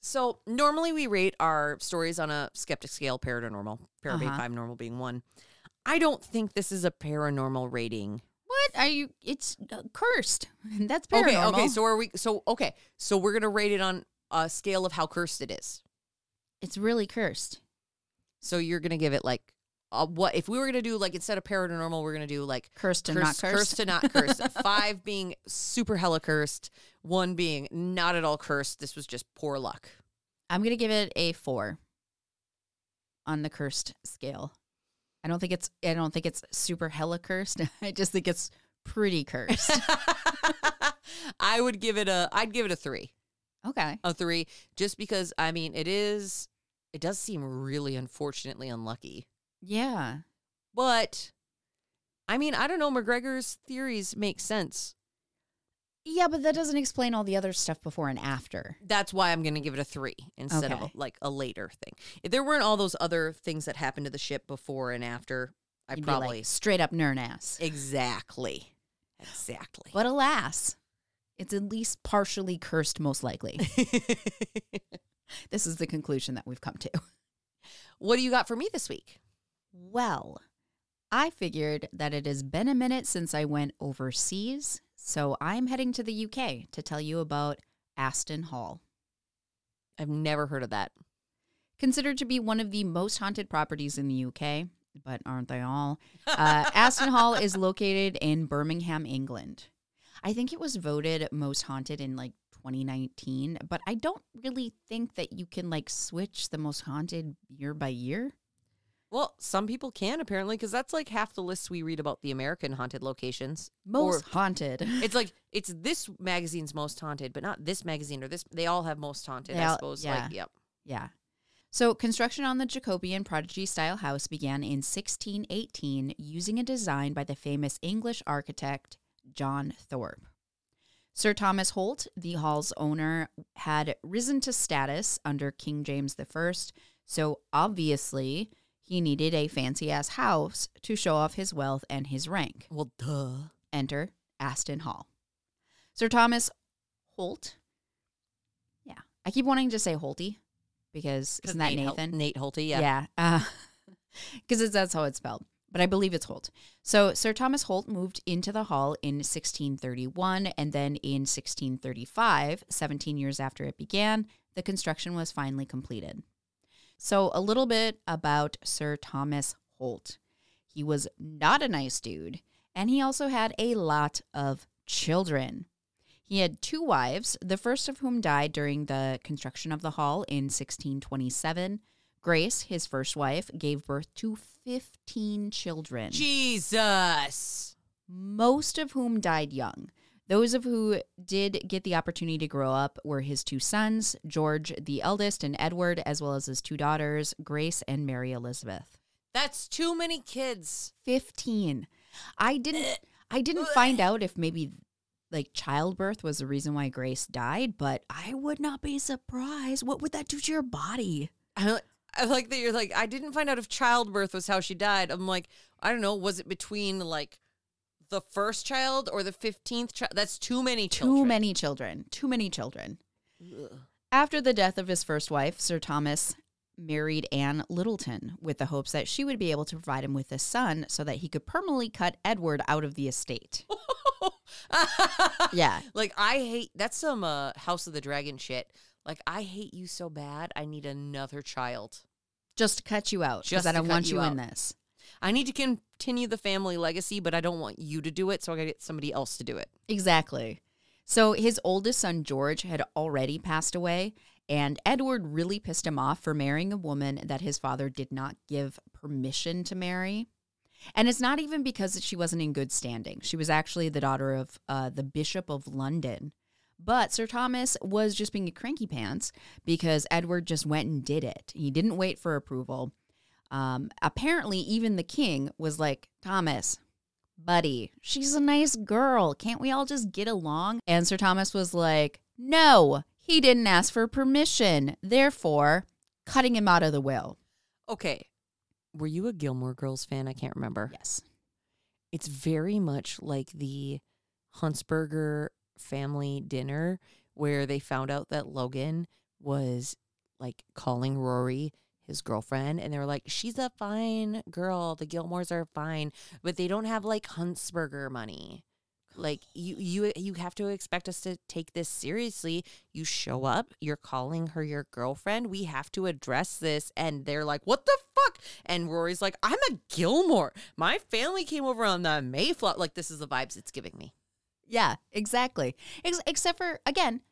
So normally we rate our stories on a skeptic scale, paranormal, parabate Uh-huh. five normal being one. I don't think this is a paranormal rating. What are you? It's uh, cursed. [laughs] That's paranormal. Okay, okay. So are we? So okay. So we're gonna rate it on a scale of how cursed it is. it's really cursed. So you're gonna give it like uh, what? If we were gonna do like instead of paranormal, we're gonna do like Cursed and cursed, not cursed. to not cursed. [laughs] Five being super hella cursed. One being not at all cursed. This was just poor luck. I'm gonna give it a four on the cursed scale. I don't think it's. I don't think it's super hella cursed. [laughs] I just think it's pretty cursed. [laughs] I would give it a. I'd give it a three. okay. A three, just because I mean it is. It does seem really unfortunately unlucky, Yeah. but I mean I don't know. McGregor's theories make sense. Yeah, but that doesn't explain all the other stuff before and after. That's why I'm going to give it a three instead of Okay. a, like a later thing. If there weren't all those other things that happened to the ship before and after, I You'd be like, probably straight up nerd ass. exactly, exactly. But alas, it's at least partially cursed, most likely. [laughs] this is the conclusion that we've come to. what do you got for me this week? Well, I figured that it has been a minute since I went overseas, so I'm heading to the UK to tell you about Aston Hall. I've never heard of that. Considered to be one of the most haunted properties in the UK, but aren't they all? Uh, [laughs] Aston Hall is located in Birmingham, England. I think it was voted most haunted in like 2019, but I don't really think that you can like switch the most haunted year by year. Well, some people can apparently because that's like half the lists we read about the American haunted locations. Most Or- haunted. [laughs] It's like it's this magazine's most haunted, but not this magazine or this. They all have most haunted, I suppose. yeah. Like, yep. Yeah. So, construction on the Jacobean Prodigy style house began in 1618 using a design by the famous English architect John Thorpe. Sir Thomas Holt, the hall's owner, had risen to status under King James I, so obviously he needed a fancy ass house to show off his wealth and his rank. Well, duh. Enter Aston Hall. Sir Thomas Holt. Yeah. I keep wanting to say Holty because isn't that Nate Hol- Nathan? Nate Holte, yeah. Yeah. Uh, [laughs] because that's how it's spelled. But I believe it's Holt. So Sir Thomas Holt moved into the hall in 1631, and then in 1635, 17 years after it began, the construction was finally completed. So, a little bit about Sir Thomas Holt. He was not a nice dude, and he also had a lot of children. He had two wives, the first of whom died during the construction of the hall in 1627. Grace, his first wife, gave birth to 15 children, Jesus. most of whom died young. Those of who did get the opportunity to grow up were his two sons, George the eldest and Edward, as well as his two daughters, Grace and Mary Elizabeth. That's too many kids. 15. I didn't I didn't find [laughs] out if maybe like childbirth was the reason why Grace died, but I would not be surprised. What would that do to your body? I, I like that you're like, I didn't find out if childbirth was how she died. I'm like, I don't know. Was it between like the first child or the 15th child? That's too many children. Too many children. Too many children. After the death of his first wife, Sir Thomas married Anne Littleton with the hopes that she would be able to provide him with a son so that he could permanently cut Edward out of the estate. [laughs] Yeah. Like I hate that's some uh, House of the Dragon shit. Like I hate you so bad. I need another child. Just to cut you out because I don't want you you, in this. I need to continue the family legacy, but I don't want you to do it, so I got to get somebody else to do it. Exactly. So his oldest son, George, had already passed away, and Edward really pissed him off for marrying a woman that his father did not give permission to marry. And it's not even because she wasn't in good standing. She was actually the daughter of uh, the Bishop of London. But Sir Thomas was just being a cranky pants because Edward just went and did it. He didn't wait for approval. Um, apparently, even the king was like, Thomas, buddy, she's a nice girl. Can't we all just get along? And Sir Thomas was like, no, he didn't ask for permission. Therefore, cutting him out of the will. Okay. Were you a Gilmore Girls fan? I can't remember. Yes. It's very much like the Huntzberger family dinner where they found out that Logan was like calling Rory his girlfriend and they were like she's a fine girl. The Gilmores are fine but they don't have like Huntzberger money. Like [sighs] you you you have to expect us to take this seriously. You show up you're calling her your girlfriend. We have to address this. And they're like what the fuck? And rory's like i'm a gilmore. My family came over on the mayflower. Like this is the vibes it's giving me. Yeah, exactly. Ex- except for again,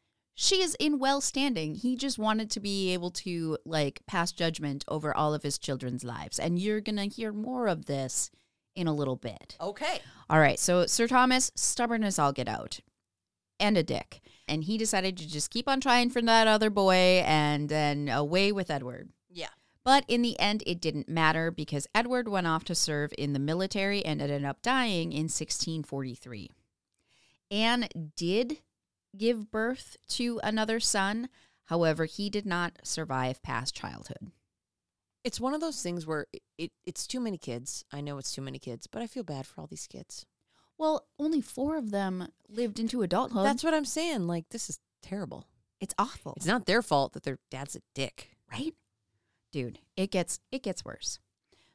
she is in well standing. He just wanted to be able to like pass judgment over all of his children's lives, and you're gonna hear more of this in a little bit. okay All right, so Sir Thomas, stubborn as all get out, and a dick, and he decided to just keep on trying for that other boy, and then away with Edward. yeah But in the end, it didn't matter because Edward went off to serve in the military and ended up dying in 1643. Anne did give birth to another son. However, he did not survive past childhood. it's one of those things where it, it it's too many kids i know it's too many kids but i feel bad for all these kids Well, only four of them lived into adulthood. that's what i'm saying like this is terrible it's awful. it's not their fault that their dad's a dick right? Dude, it gets it gets worse.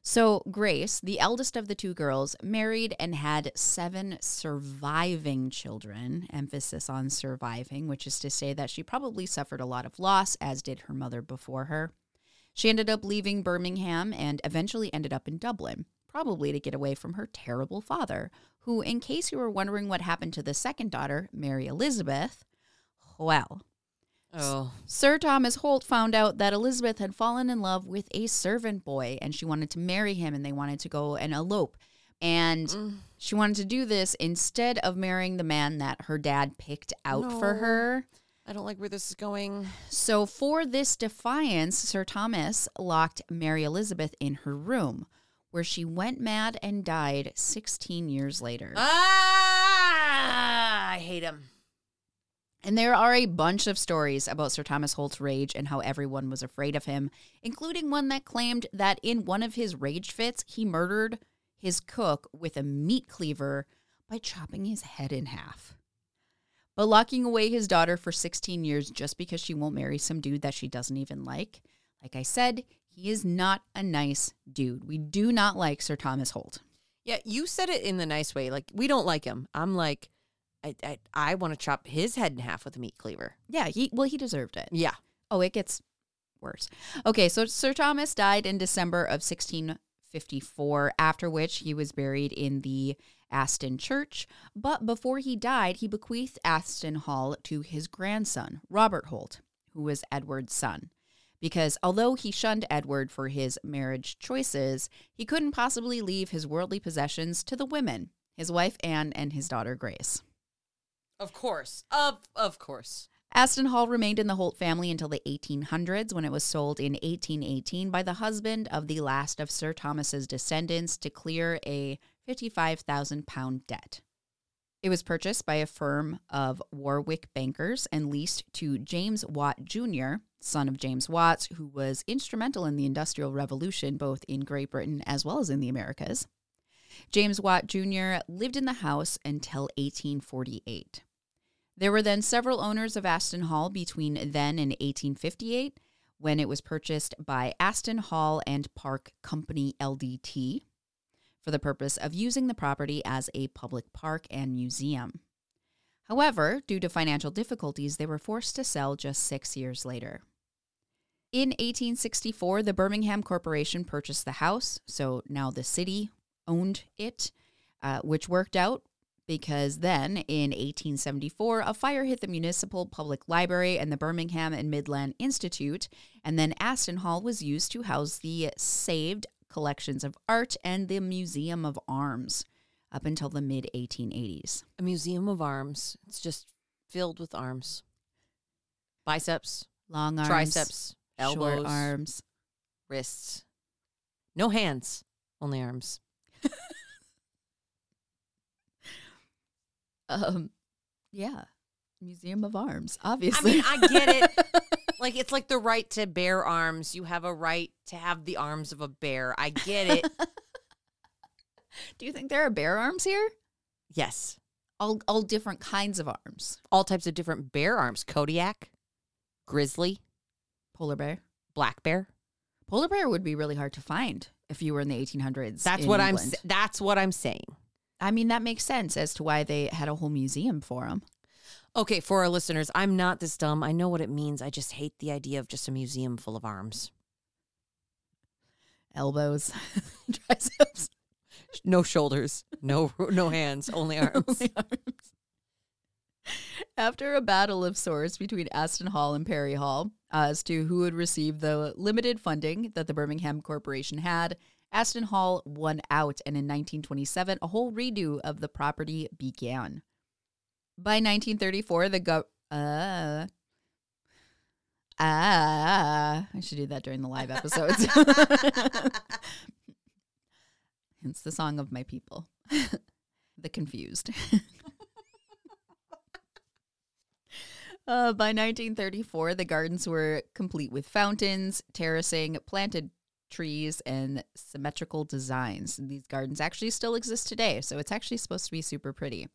So Grace, the eldest of the two girls, married and had seven surviving children. Emphasis on surviving, which is to say that she probably suffered a lot of loss, as did her mother before her. She ended up leaving Birmingham and eventually ended up in Dublin, probably to get away from her terrible father, who, in case you were wondering what happened to the second daughter, Mary Elizabeth, well, oh Sir Thomas Holt found out that Elizabeth had fallen in love with a servant boy and she wanted to marry him and they wanted to go and elope. And Mm. she wanted to do this instead of marrying the man that her dad picked out for her. i don't like where this is going So, for this defiance, Sir Thomas locked Mary Elizabeth in her room, where she went mad and died 16 years later. ah i hate him And there are a bunch of stories about Sir Thomas Holt's rage and how everyone was afraid of him, including one that claimed that in one of his rage fits, he murdered his cook with a meat cleaver by chopping his head in half. But locking away his daughter for 16 years just because she won't marry some dude that she doesn't even like, like I said, he is not a nice dude. We do not like Sir Thomas Holt. Yeah, you said it in the nice way. Like we don't like him. I'm like, I I, I want to chop his head in half with a meat cleaver. Yeah, he well he deserved it. Yeah. Oh, it gets worse. Okay, so Sir Thomas died in December of 1654, after which he was buried in the Aston Church. But before he died, he bequeathed Aston Hall to his grandson, Robert Holt, who was Edward's son. Because although he shunned Edward for his marriage choices, he couldn't possibly leave his worldly possessions to the women, his wife Anne and his daughter Grace. Of course. Of of course. Aston Hall remained in the Holt family until the 1800s when it was sold in 1818 by the husband of the last of Sir Thomas's descendants to clear a 55,000 pound debt. It was purchased by a firm of Warwick bankers and leased to James Watt Jr., son of James Watts, who was instrumental in the Industrial Revolution both in Great Britain as well as in the Americas. James Watt Jr. lived in the house until 1848. There were then several owners of Aston Hall between then and 1858 when it was purchased by Aston Hall and Park Company LDT for the purpose of using the property as a public park and museum. However, due to financial difficulties, they were forced to sell just six years later. In 1864, the Birmingham Corporation purchased the house, so now the city owned it, uh, which worked out because then in 1874, a fire hit the Municipal Public Library and the Birmingham and Midland Institute, and then Aston Hall was used to house the saved collections of art and the Museum of Arms up until the mid 1880s. A museum of arms. It's just filled with arms. Biceps, Long arms, triceps, short elbows, arms. wrists. No hands, only arms. [laughs] Um, yeah, Museum of Arms, obviously. I mean, I get it. [laughs] like it's like the right to bear arms. You have a right to have the arms of a bear. I get it. [laughs] Do you think there are bear arms here? yes. All all different kinds of arms. All types of different bear arms. Kodiak, grizzly, Polar bear. black bear. Polar bear would be really hard to find if you were in the 1800s. That's in what I'm England. that's what I'm saying. I mean, that makes sense as to why they had a whole museum for them. Okay, for our listeners, I'm not this dumb. I know what it means. I just hate the idea of just a museum full of arms. Elbows, [laughs] triceps, No shoulders, no no hands, only [laughs] arms. only arms. After a battle of sorts between Aston Hall and Perry Hall as to who would receive the limited funding that the Birmingham Corporation had, Aston Hall won out, and in 1927, a whole redo of the property began. By 1934, the go- uh, ah, I should do that during the live episodes. [laughs] Hence the song of my people, [laughs] the confused. [laughs] Uh, by 1934, the gardens were complete with fountains, terracing, planted trees, and symmetrical designs. These gardens actually still exist today, so it's actually supposed to be super pretty.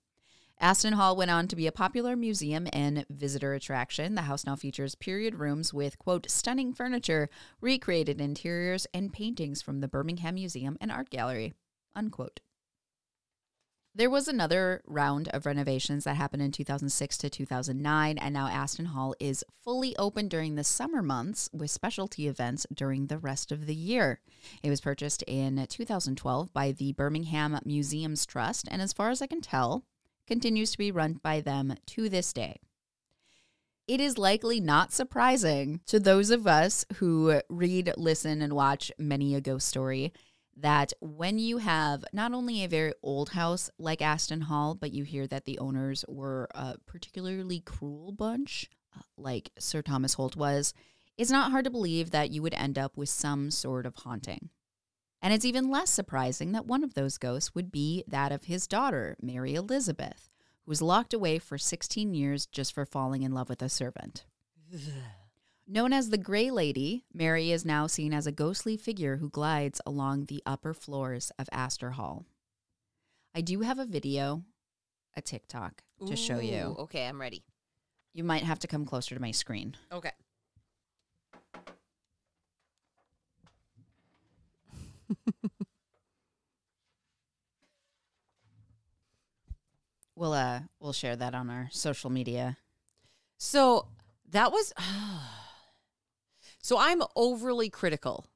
Aston Hall went on to be a popular museum and visitor attraction. The house now features period rooms with, quote, stunning furniture, recreated interiors, and paintings from the Birmingham Museum and Art Gallery, unquote. There was another round of renovations that happened in 2006 to 2009, and now Aston Hall is fully open during the summer months with specialty events during the rest of the year. It was purchased in 2012 by the Birmingham Museums Trust, and as far as I can tell, continues to be run by them to this day. It is likely not surprising to those of us who read, listen, and watch many a ghost story that when you have not only a very old house like Aston Hall, but you hear that the owners were a particularly cruel bunch, uh, like Sir Thomas Holt was, it's not hard to believe that you would end up with some sort of haunting. And it's even less surprising that one of those ghosts would be that of his daughter, Mary Elizabeth, who was locked away for 16 years just for falling in love with a servant. [laughs] Known as the Grey Lady, Mary is now seen as a ghostly figure who glides along the upper floors of Aston Hall. I do have a video, a TikTok, to show you. Okay, I'm ready. You might have to come closer to my screen. Okay. We'll uh we'll share that on our social media. So that was. [sighs] so I'm overly critical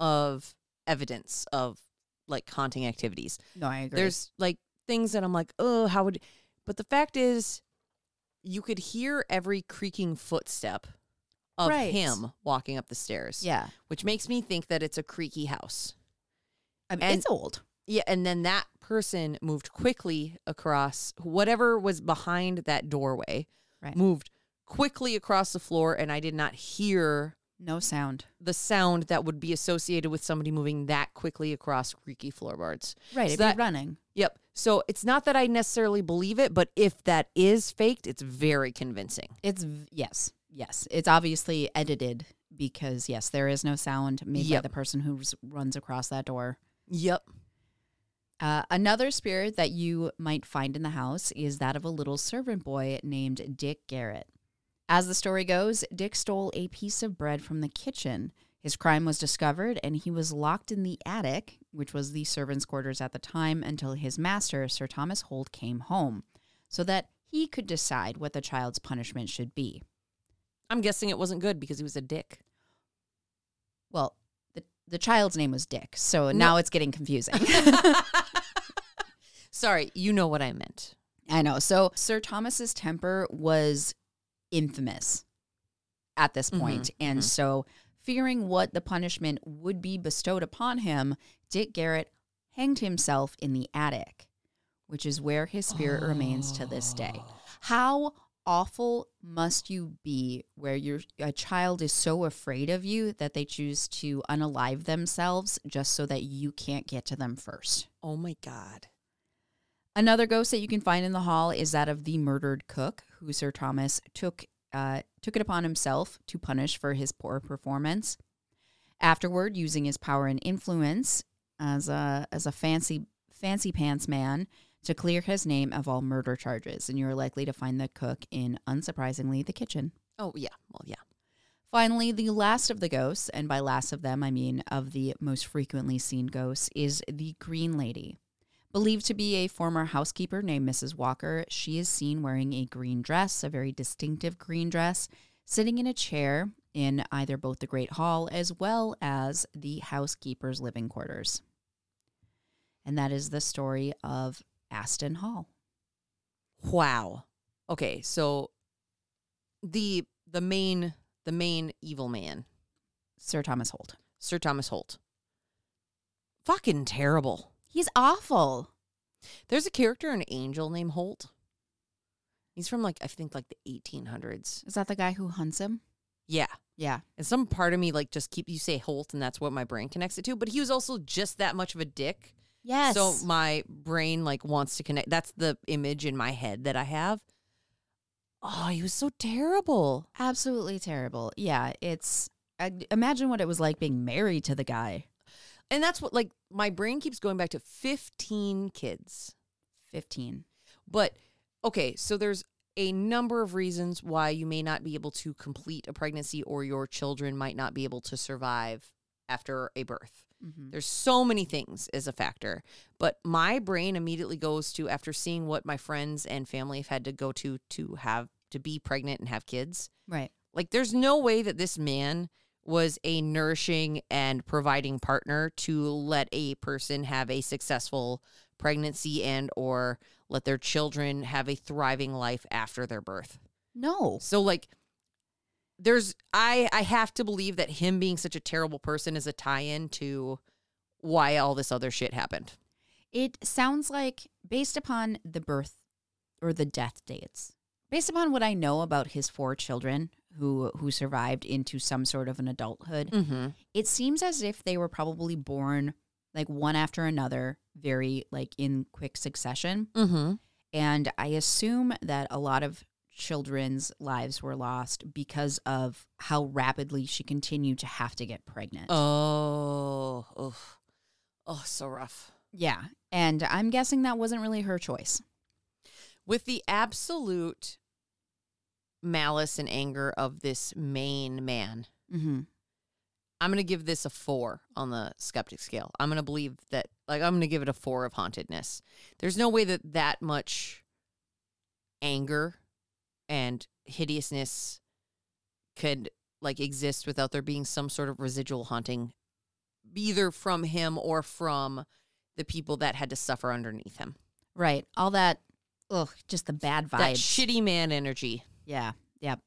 of evidence of like haunting activities. No, I agree. There's like things that I'm like, oh, how would. But the fact is, you could hear every creaking footstep of Right. him walking up the stairs. yeah, Which makes me think that it's a creaky house. I mean, And- it's old. Yeah, and then that person moved quickly across whatever was behind that doorway, Right. moved quickly across the floor, and I did not hear No sound. the sound that would be associated with somebody moving that quickly across creaky floorboards. Right, So it'd that- be running. Yep. So it's not that I necessarily believe it, but if that is faked, it's very convincing. It's yes, yes. It's obviously edited because yes, there is no sound made by the person who runs across that door. Yep. Uh, another spirit that you might find in the house is that of a little servant boy named Dick Garrett. As the story goes, Dick stole a piece of bread from the kitchen. His crime was discovered and he was locked in the attic, which was the servants' quarters at the time, until his master, Sir Thomas Holt, came home, so that he he could decide what the child's punishment should be. I'm guessing it wasn't good because he was a dick. Well, the, the child's name was Dick, so now it's getting confusing. [laughs] [laughs] Sorry, you know what I meant. I know. So Sir Thomas's temper was infamous at this mm-hmm, point. and mm-hmm. so fearing what the punishment would be bestowed upon him, Dick Garrett hanged himself in the attic, which is where his spirit remains to this day. Oh. How awful must you be where your a child is so afraid of you that they choose to unalive themselves just so that you can't get to them first? Oh my god. Another ghost that you can find in the hall is that of the murdered cook, who Sir Thomas took uh, took it upon himself to punish for his poor performance. Afterward, using his power and influence as a as a fancy fancy pants man to clear his name of all murder charges, and you're likely to find the cook in, unsurprisingly, the kitchen. Oh yeah. Well, yeah. Finally, the last of the ghosts, and by last of them, I mean of the most frequently seen ghosts, is the Green Lady. Believed to be a former housekeeper named Mrs. Walker, she is seen wearing a green dress, a very distinctive green dress, sitting in a chair in either both the Great Hall as well as the housekeeper's living quarters. And that is the story of Aston Hall. Wow. Okay, so the the main the main evil man, Sir Thomas Holt. Sir Thomas Holt. Fucking terrible. He's awful. There's a character an angel named Holt. He's from like I think like the 1800s. Is that the guy who hunts him? Yeah. Yeah. And some part of me like just keep you say Holt and that's what my brain connects it to, but he was also just that much of a dick. Yes. So my brain like wants to connect. That's the image in my head that I have. Oh, he was so terrible. Absolutely terrible. Yeah, it's I, imagine what it was like being married to the guy. And that's what like my brain keeps going back to 15 kids. 15. But okay, so there's a number of reasons why you may not be able to complete a pregnancy or your children might not be able to survive after a birth. Mhm. There's so many things as a factor, but my brain immediately goes to after seeing what my friends and family have had to go to to have to be pregnant and have kids. Right. Like there's no way that this man was a nourishing and providing partner to let a person have a successful pregnancy and or let their children have a thriving life after their birth. No. So like there's I I have to believe that him being such a terrible person is a tie-in to why all this other shit happened. It sounds like based upon the birth or the death dates. Based upon what I know about his four children who who survived into some sort of an adulthood, Mm-hmm. it seems as if they were probably born like one after another, very like in quick succession. Mm-hmm. And I assume that a lot of children's lives were lost because of how rapidly she continued to have to get pregnant. Oh, oh, oh, so rough. Yeah. And I'm guessing that wasn't really her choice. With the absolute malice and anger of this main man, Mm-hmm. I'm going to give this a four on the skeptic scale. I'm going to believe that, like, I'm going to give it a four of hauntedness. There's no way that that much anger and hideousness could, like, exist without there being some sort of residual haunting, either from him or from the people that had to suffer underneath him. Right. All that, ugh, just the bad vibes. That shitty man energy. Yeah. Yep.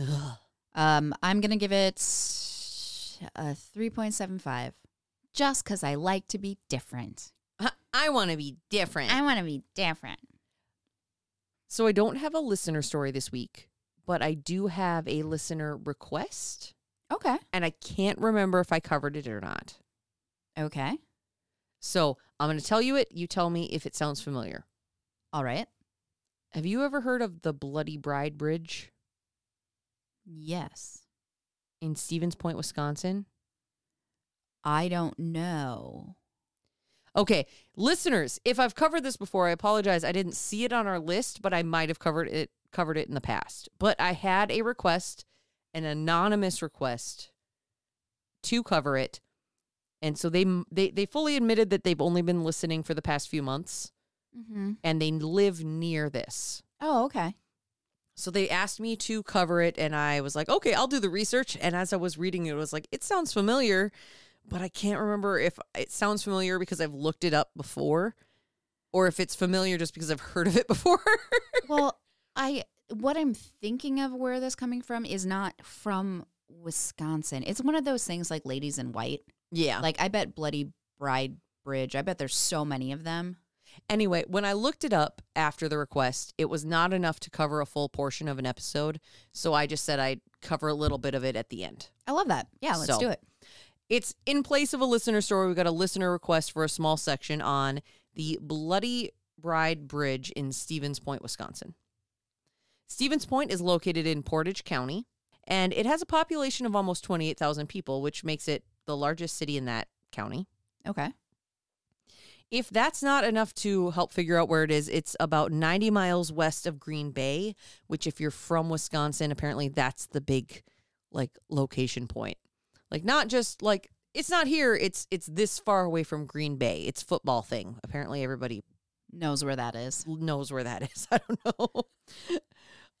Ugh. Um, I'm going to give it a 3.75 just because I like to be different. I want to be different. I want to be different. So I don't have a listener story this week, but I do have a listener request, Okay. and I can't remember if I covered it or not. Okay. So I'm going to tell you it. You tell me if it sounds familiar. All right. Have you ever heard of the Bloody Bride Bridge Yes. in Stevens Point, Wisconsin? I don't know. Okay, listeners, if I've covered this before, I apologize. I didn't see it on our list, but I might have covered it covered it in the past. But I had a request, an anonymous request to cover it. And so they they they fully admitted that they've only been listening for the past few months Mm-hmm. and they live near this. Oh, okay. So they asked me to cover it, and I was like, okay, I'll do the research. And as I was reading it, it was like, it sounds familiar, but I can't remember if it sounds familiar because I've looked it up before or if it's familiar just because I've heard of it [laughs] before. well, I what I'm thinking of where this coming from is not from Wisconsin. It's one of those things like Ladies in White. yeah. Like I bet Bloody Bride Bridge. I bet there's so many of them. Anyway, when I looked it up after the request, it was not enough to cover a full portion of an episode. So I just said I'd cover a little bit of it at the end. I love that. Yeah, let's So- do it. It's in place of a listener story. We got a listener request for a small section on the Bloody Bride Bridge in Stevens Point, Wisconsin. Stevens Point is located in Portage County, and it has a population of almost 28,000 people, which makes it the largest city in that county. Okay. If that's not enough to help figure out where it is, it's about 90 miles west of Green Bay, which if you're from Wisconsin, apparently that's the big like location point. Like not just like it's not here, it's it's this far away from Green Bay. It's football thing. Apparently everybody Knows where that is. knows where that is. [laughs] I don't know.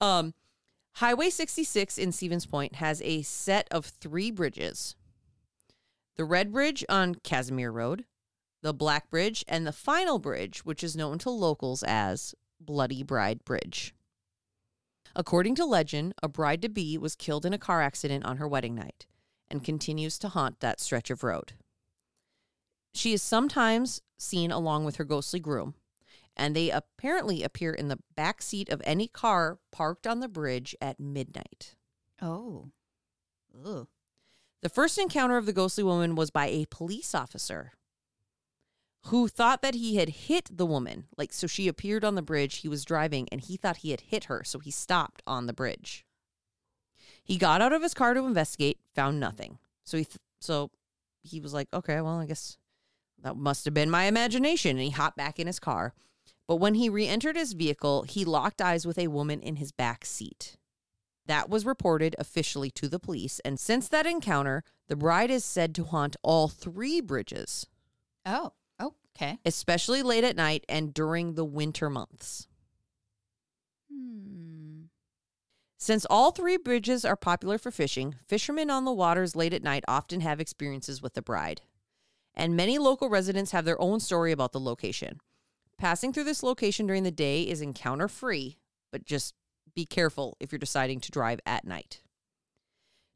[laughs] um Highway 66 in Stevens Point has a set of 3 bridges. The Red Bridge on Casimir Road, the Black Bridge, and the final bridge, which is known to locals as Bloody Bride Bridge. According to legend, a bride to be was killed in a car accident on her wedding night and continues to haunt that stretch of road. She is sometimes seen along with her ghostly groom, and they apparently appear in the back seat of any car parked on the bridge at midnight. Oh. Ugh. The first encounter of the ghostly woman was by a police officer who thought that he had hit the woman. Like, so she appeared on the bridge. He was driving and he thought he had hit her. So he stopped on the bridge. He got out of his car to investigate, found nothing. So he, th- so he was like, okay, well, I guess that must have been my imagination. And he hopped back in his car. But when he re entered his vehicle, he locked eyes with a woman in his back seat. That was reported officially to the police, and since that encounter, the bride is said to haunt all three bridges, Oh. Okay. especially late at night and during the winter months. Hmm. Since all three bridges are popular for fishing, fishermen on the waters late at night often have experiences with the bride. And many local residents have their own story about the location. Passing through this location during the day is encounter free, but just be careful if you're deciding to drive at night.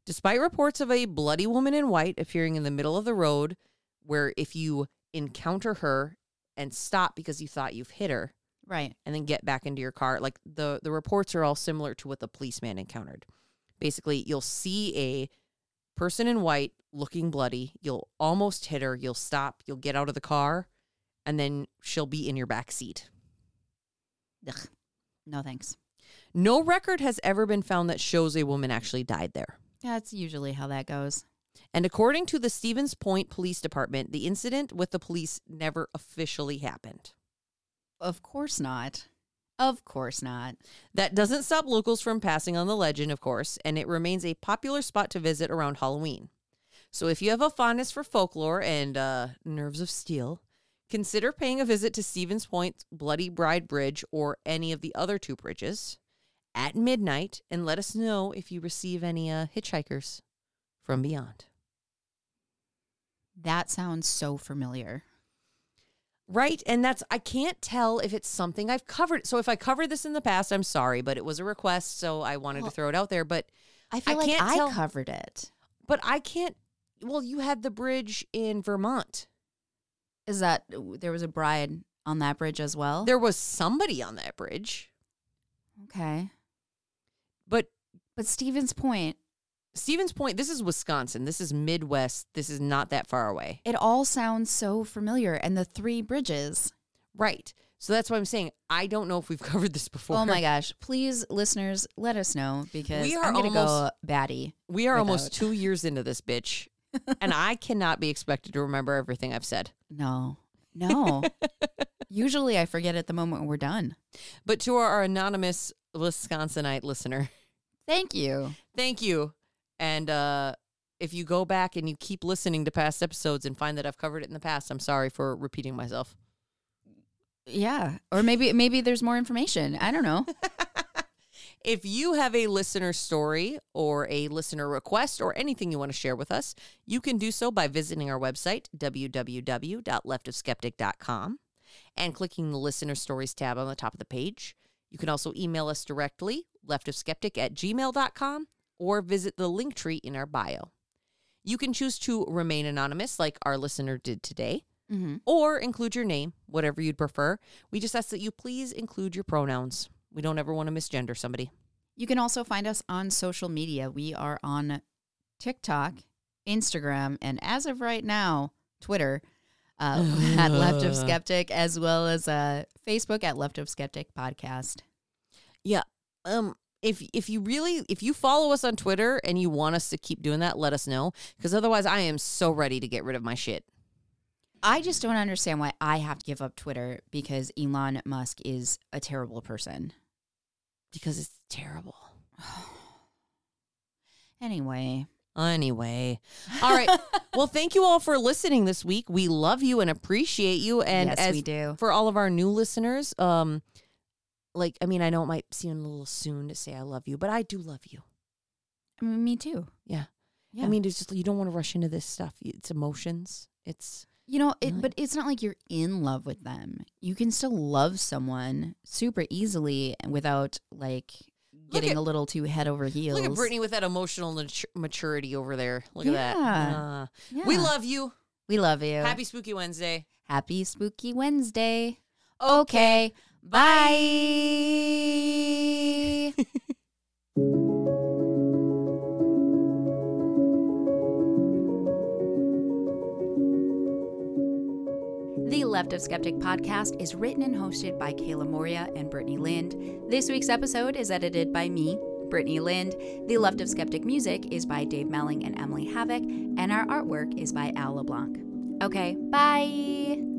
Despite reports of a bloody woman in white appearing in the middle of the road, where if you encounter her and stop because you thought you've hit her, Right. and then get back into your car. Like the the reports are all similar to what the policeman encountered. Basically, you'll see a person in white looking bloody. You'll almost hit her. You'll stop. You'll get out of the car, and then she'll be in your back seat. Ugh. No thanks. No record has ever been found that shows a woman actually died there. That's usually how that goes. And according to the Stevens Point Police Department, the incident with the police never officially happened. Of course not. Of course not. That doesn't stop locals from passing on the legend, of course, and it remains a popular spot to visit around Halloween. So if you have a fondness for folklore and uh, nerves of steel, consider paying a visit to Stevens Point Bloody Bride Bridge or any of the other two bridges at midnight and let us know if you receive any uh, hitchhikers from beyond. That sounds so familiar. Right. And that's, I can't tell if it's something I've covered. So if I covered this in the past, I'm sorry, but it was a request. So I wanted Well, to throw it out there. But I feel I like can't I tell- covered it. But I can't. Well, you had the bridge in Vermont. Is that there was a bride on that bridge as well? There was somebody on that bridge, okay. but But Stevens Point, Stevens Point. This is Wisconsin. This is Midwest. This is not that far away, it all sounds so familiar. And the three bridges. right? So that's why I'm saying I don't know if we've [laughs] covered this before. Oh my gosh. Please, listeners, let us know because We are I'm going to go batty. We are almost two years into this bitch, [laughs] and I cannot be expected to remember everything I've said. No, no. [laughs] Usually I forget at the moment we're done. But to our anonymous Wisconsinite listener, Thank you. thank you. And uh, if you go back and you keep listening to past episodes and find that I've covered it in the past, I'm sorry for repeating myself. Yeah, or maybe maybe there's more information. I don't know. [laughs] If you have a listener story or a listener request or anything you want to share with us, you can do so by visiting our website, www.leftofskeptic.com, and clicking the listener stories tab on the top of the page. You can also email us directly, leftofskeptic at gmail.com, or visit the link tree in our bio. You can choose to remain anonymous, like our listener did today, Mm-hmm. or include your name, whatever you'd prefer. We just ask that you please include your pronouns. We don't ever want to misgender somebody. You can also find us on social media. We are on TikTok, Instagram, and as of right now, Twitter uh, [laughs] at Left of [laughs] Skeptic, as well as uh, Facebook at Left of Skeptic Podcast. Yeah. Um if if you really if you follow us on Twitter and you want us to keep doing that, let us know because otherwise I am so ready to get rid of my shit. I just don't understand why I have to give up Twitter because Elon Musk is a terrible person. because it's terrible. [sighs] Anyway, Anyway. All right. [laughs] well, thank you all for listening this week. We love you and appreciate you and yes, as we do. for all of our new listeners, um like I mean, I know it might seem a little soon to say I love you, but I do love you. I mean, me too. Yeah. Yeah. I mean, it's just you don't want to rush into this stuff. It's emotions. It's You know, it, Really? but it's not like you're in love with them. You can still love someone super easily and without like getting at- a little too head over heels. look at Brittany with that emotional natu- maturity over there. Look at that. Yeah. Uh, We love you. we love you. Happy Spooky Wednesday. Happy Spooky Wednesday. Okay, bye. [laughs] The Left of Skeptic podcast is written and hosted by Kayla Moria and Brittany Lind. This week's episode is edited by me, Brittany Lind. The Left of Skeptic music is by Dave Melling and Emily Havoc, and our artwork is by Al LeBlanc. Okay, bye.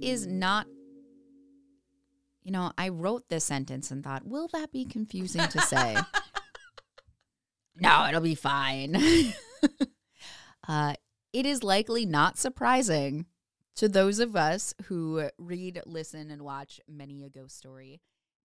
It is not. You know, I wrote this sentence and thought, will that be confusing to say? [laughs] no, it'll be fine. [laughs] uh, it is likely not surprising to those of us who read, listen, and watch many a ghost story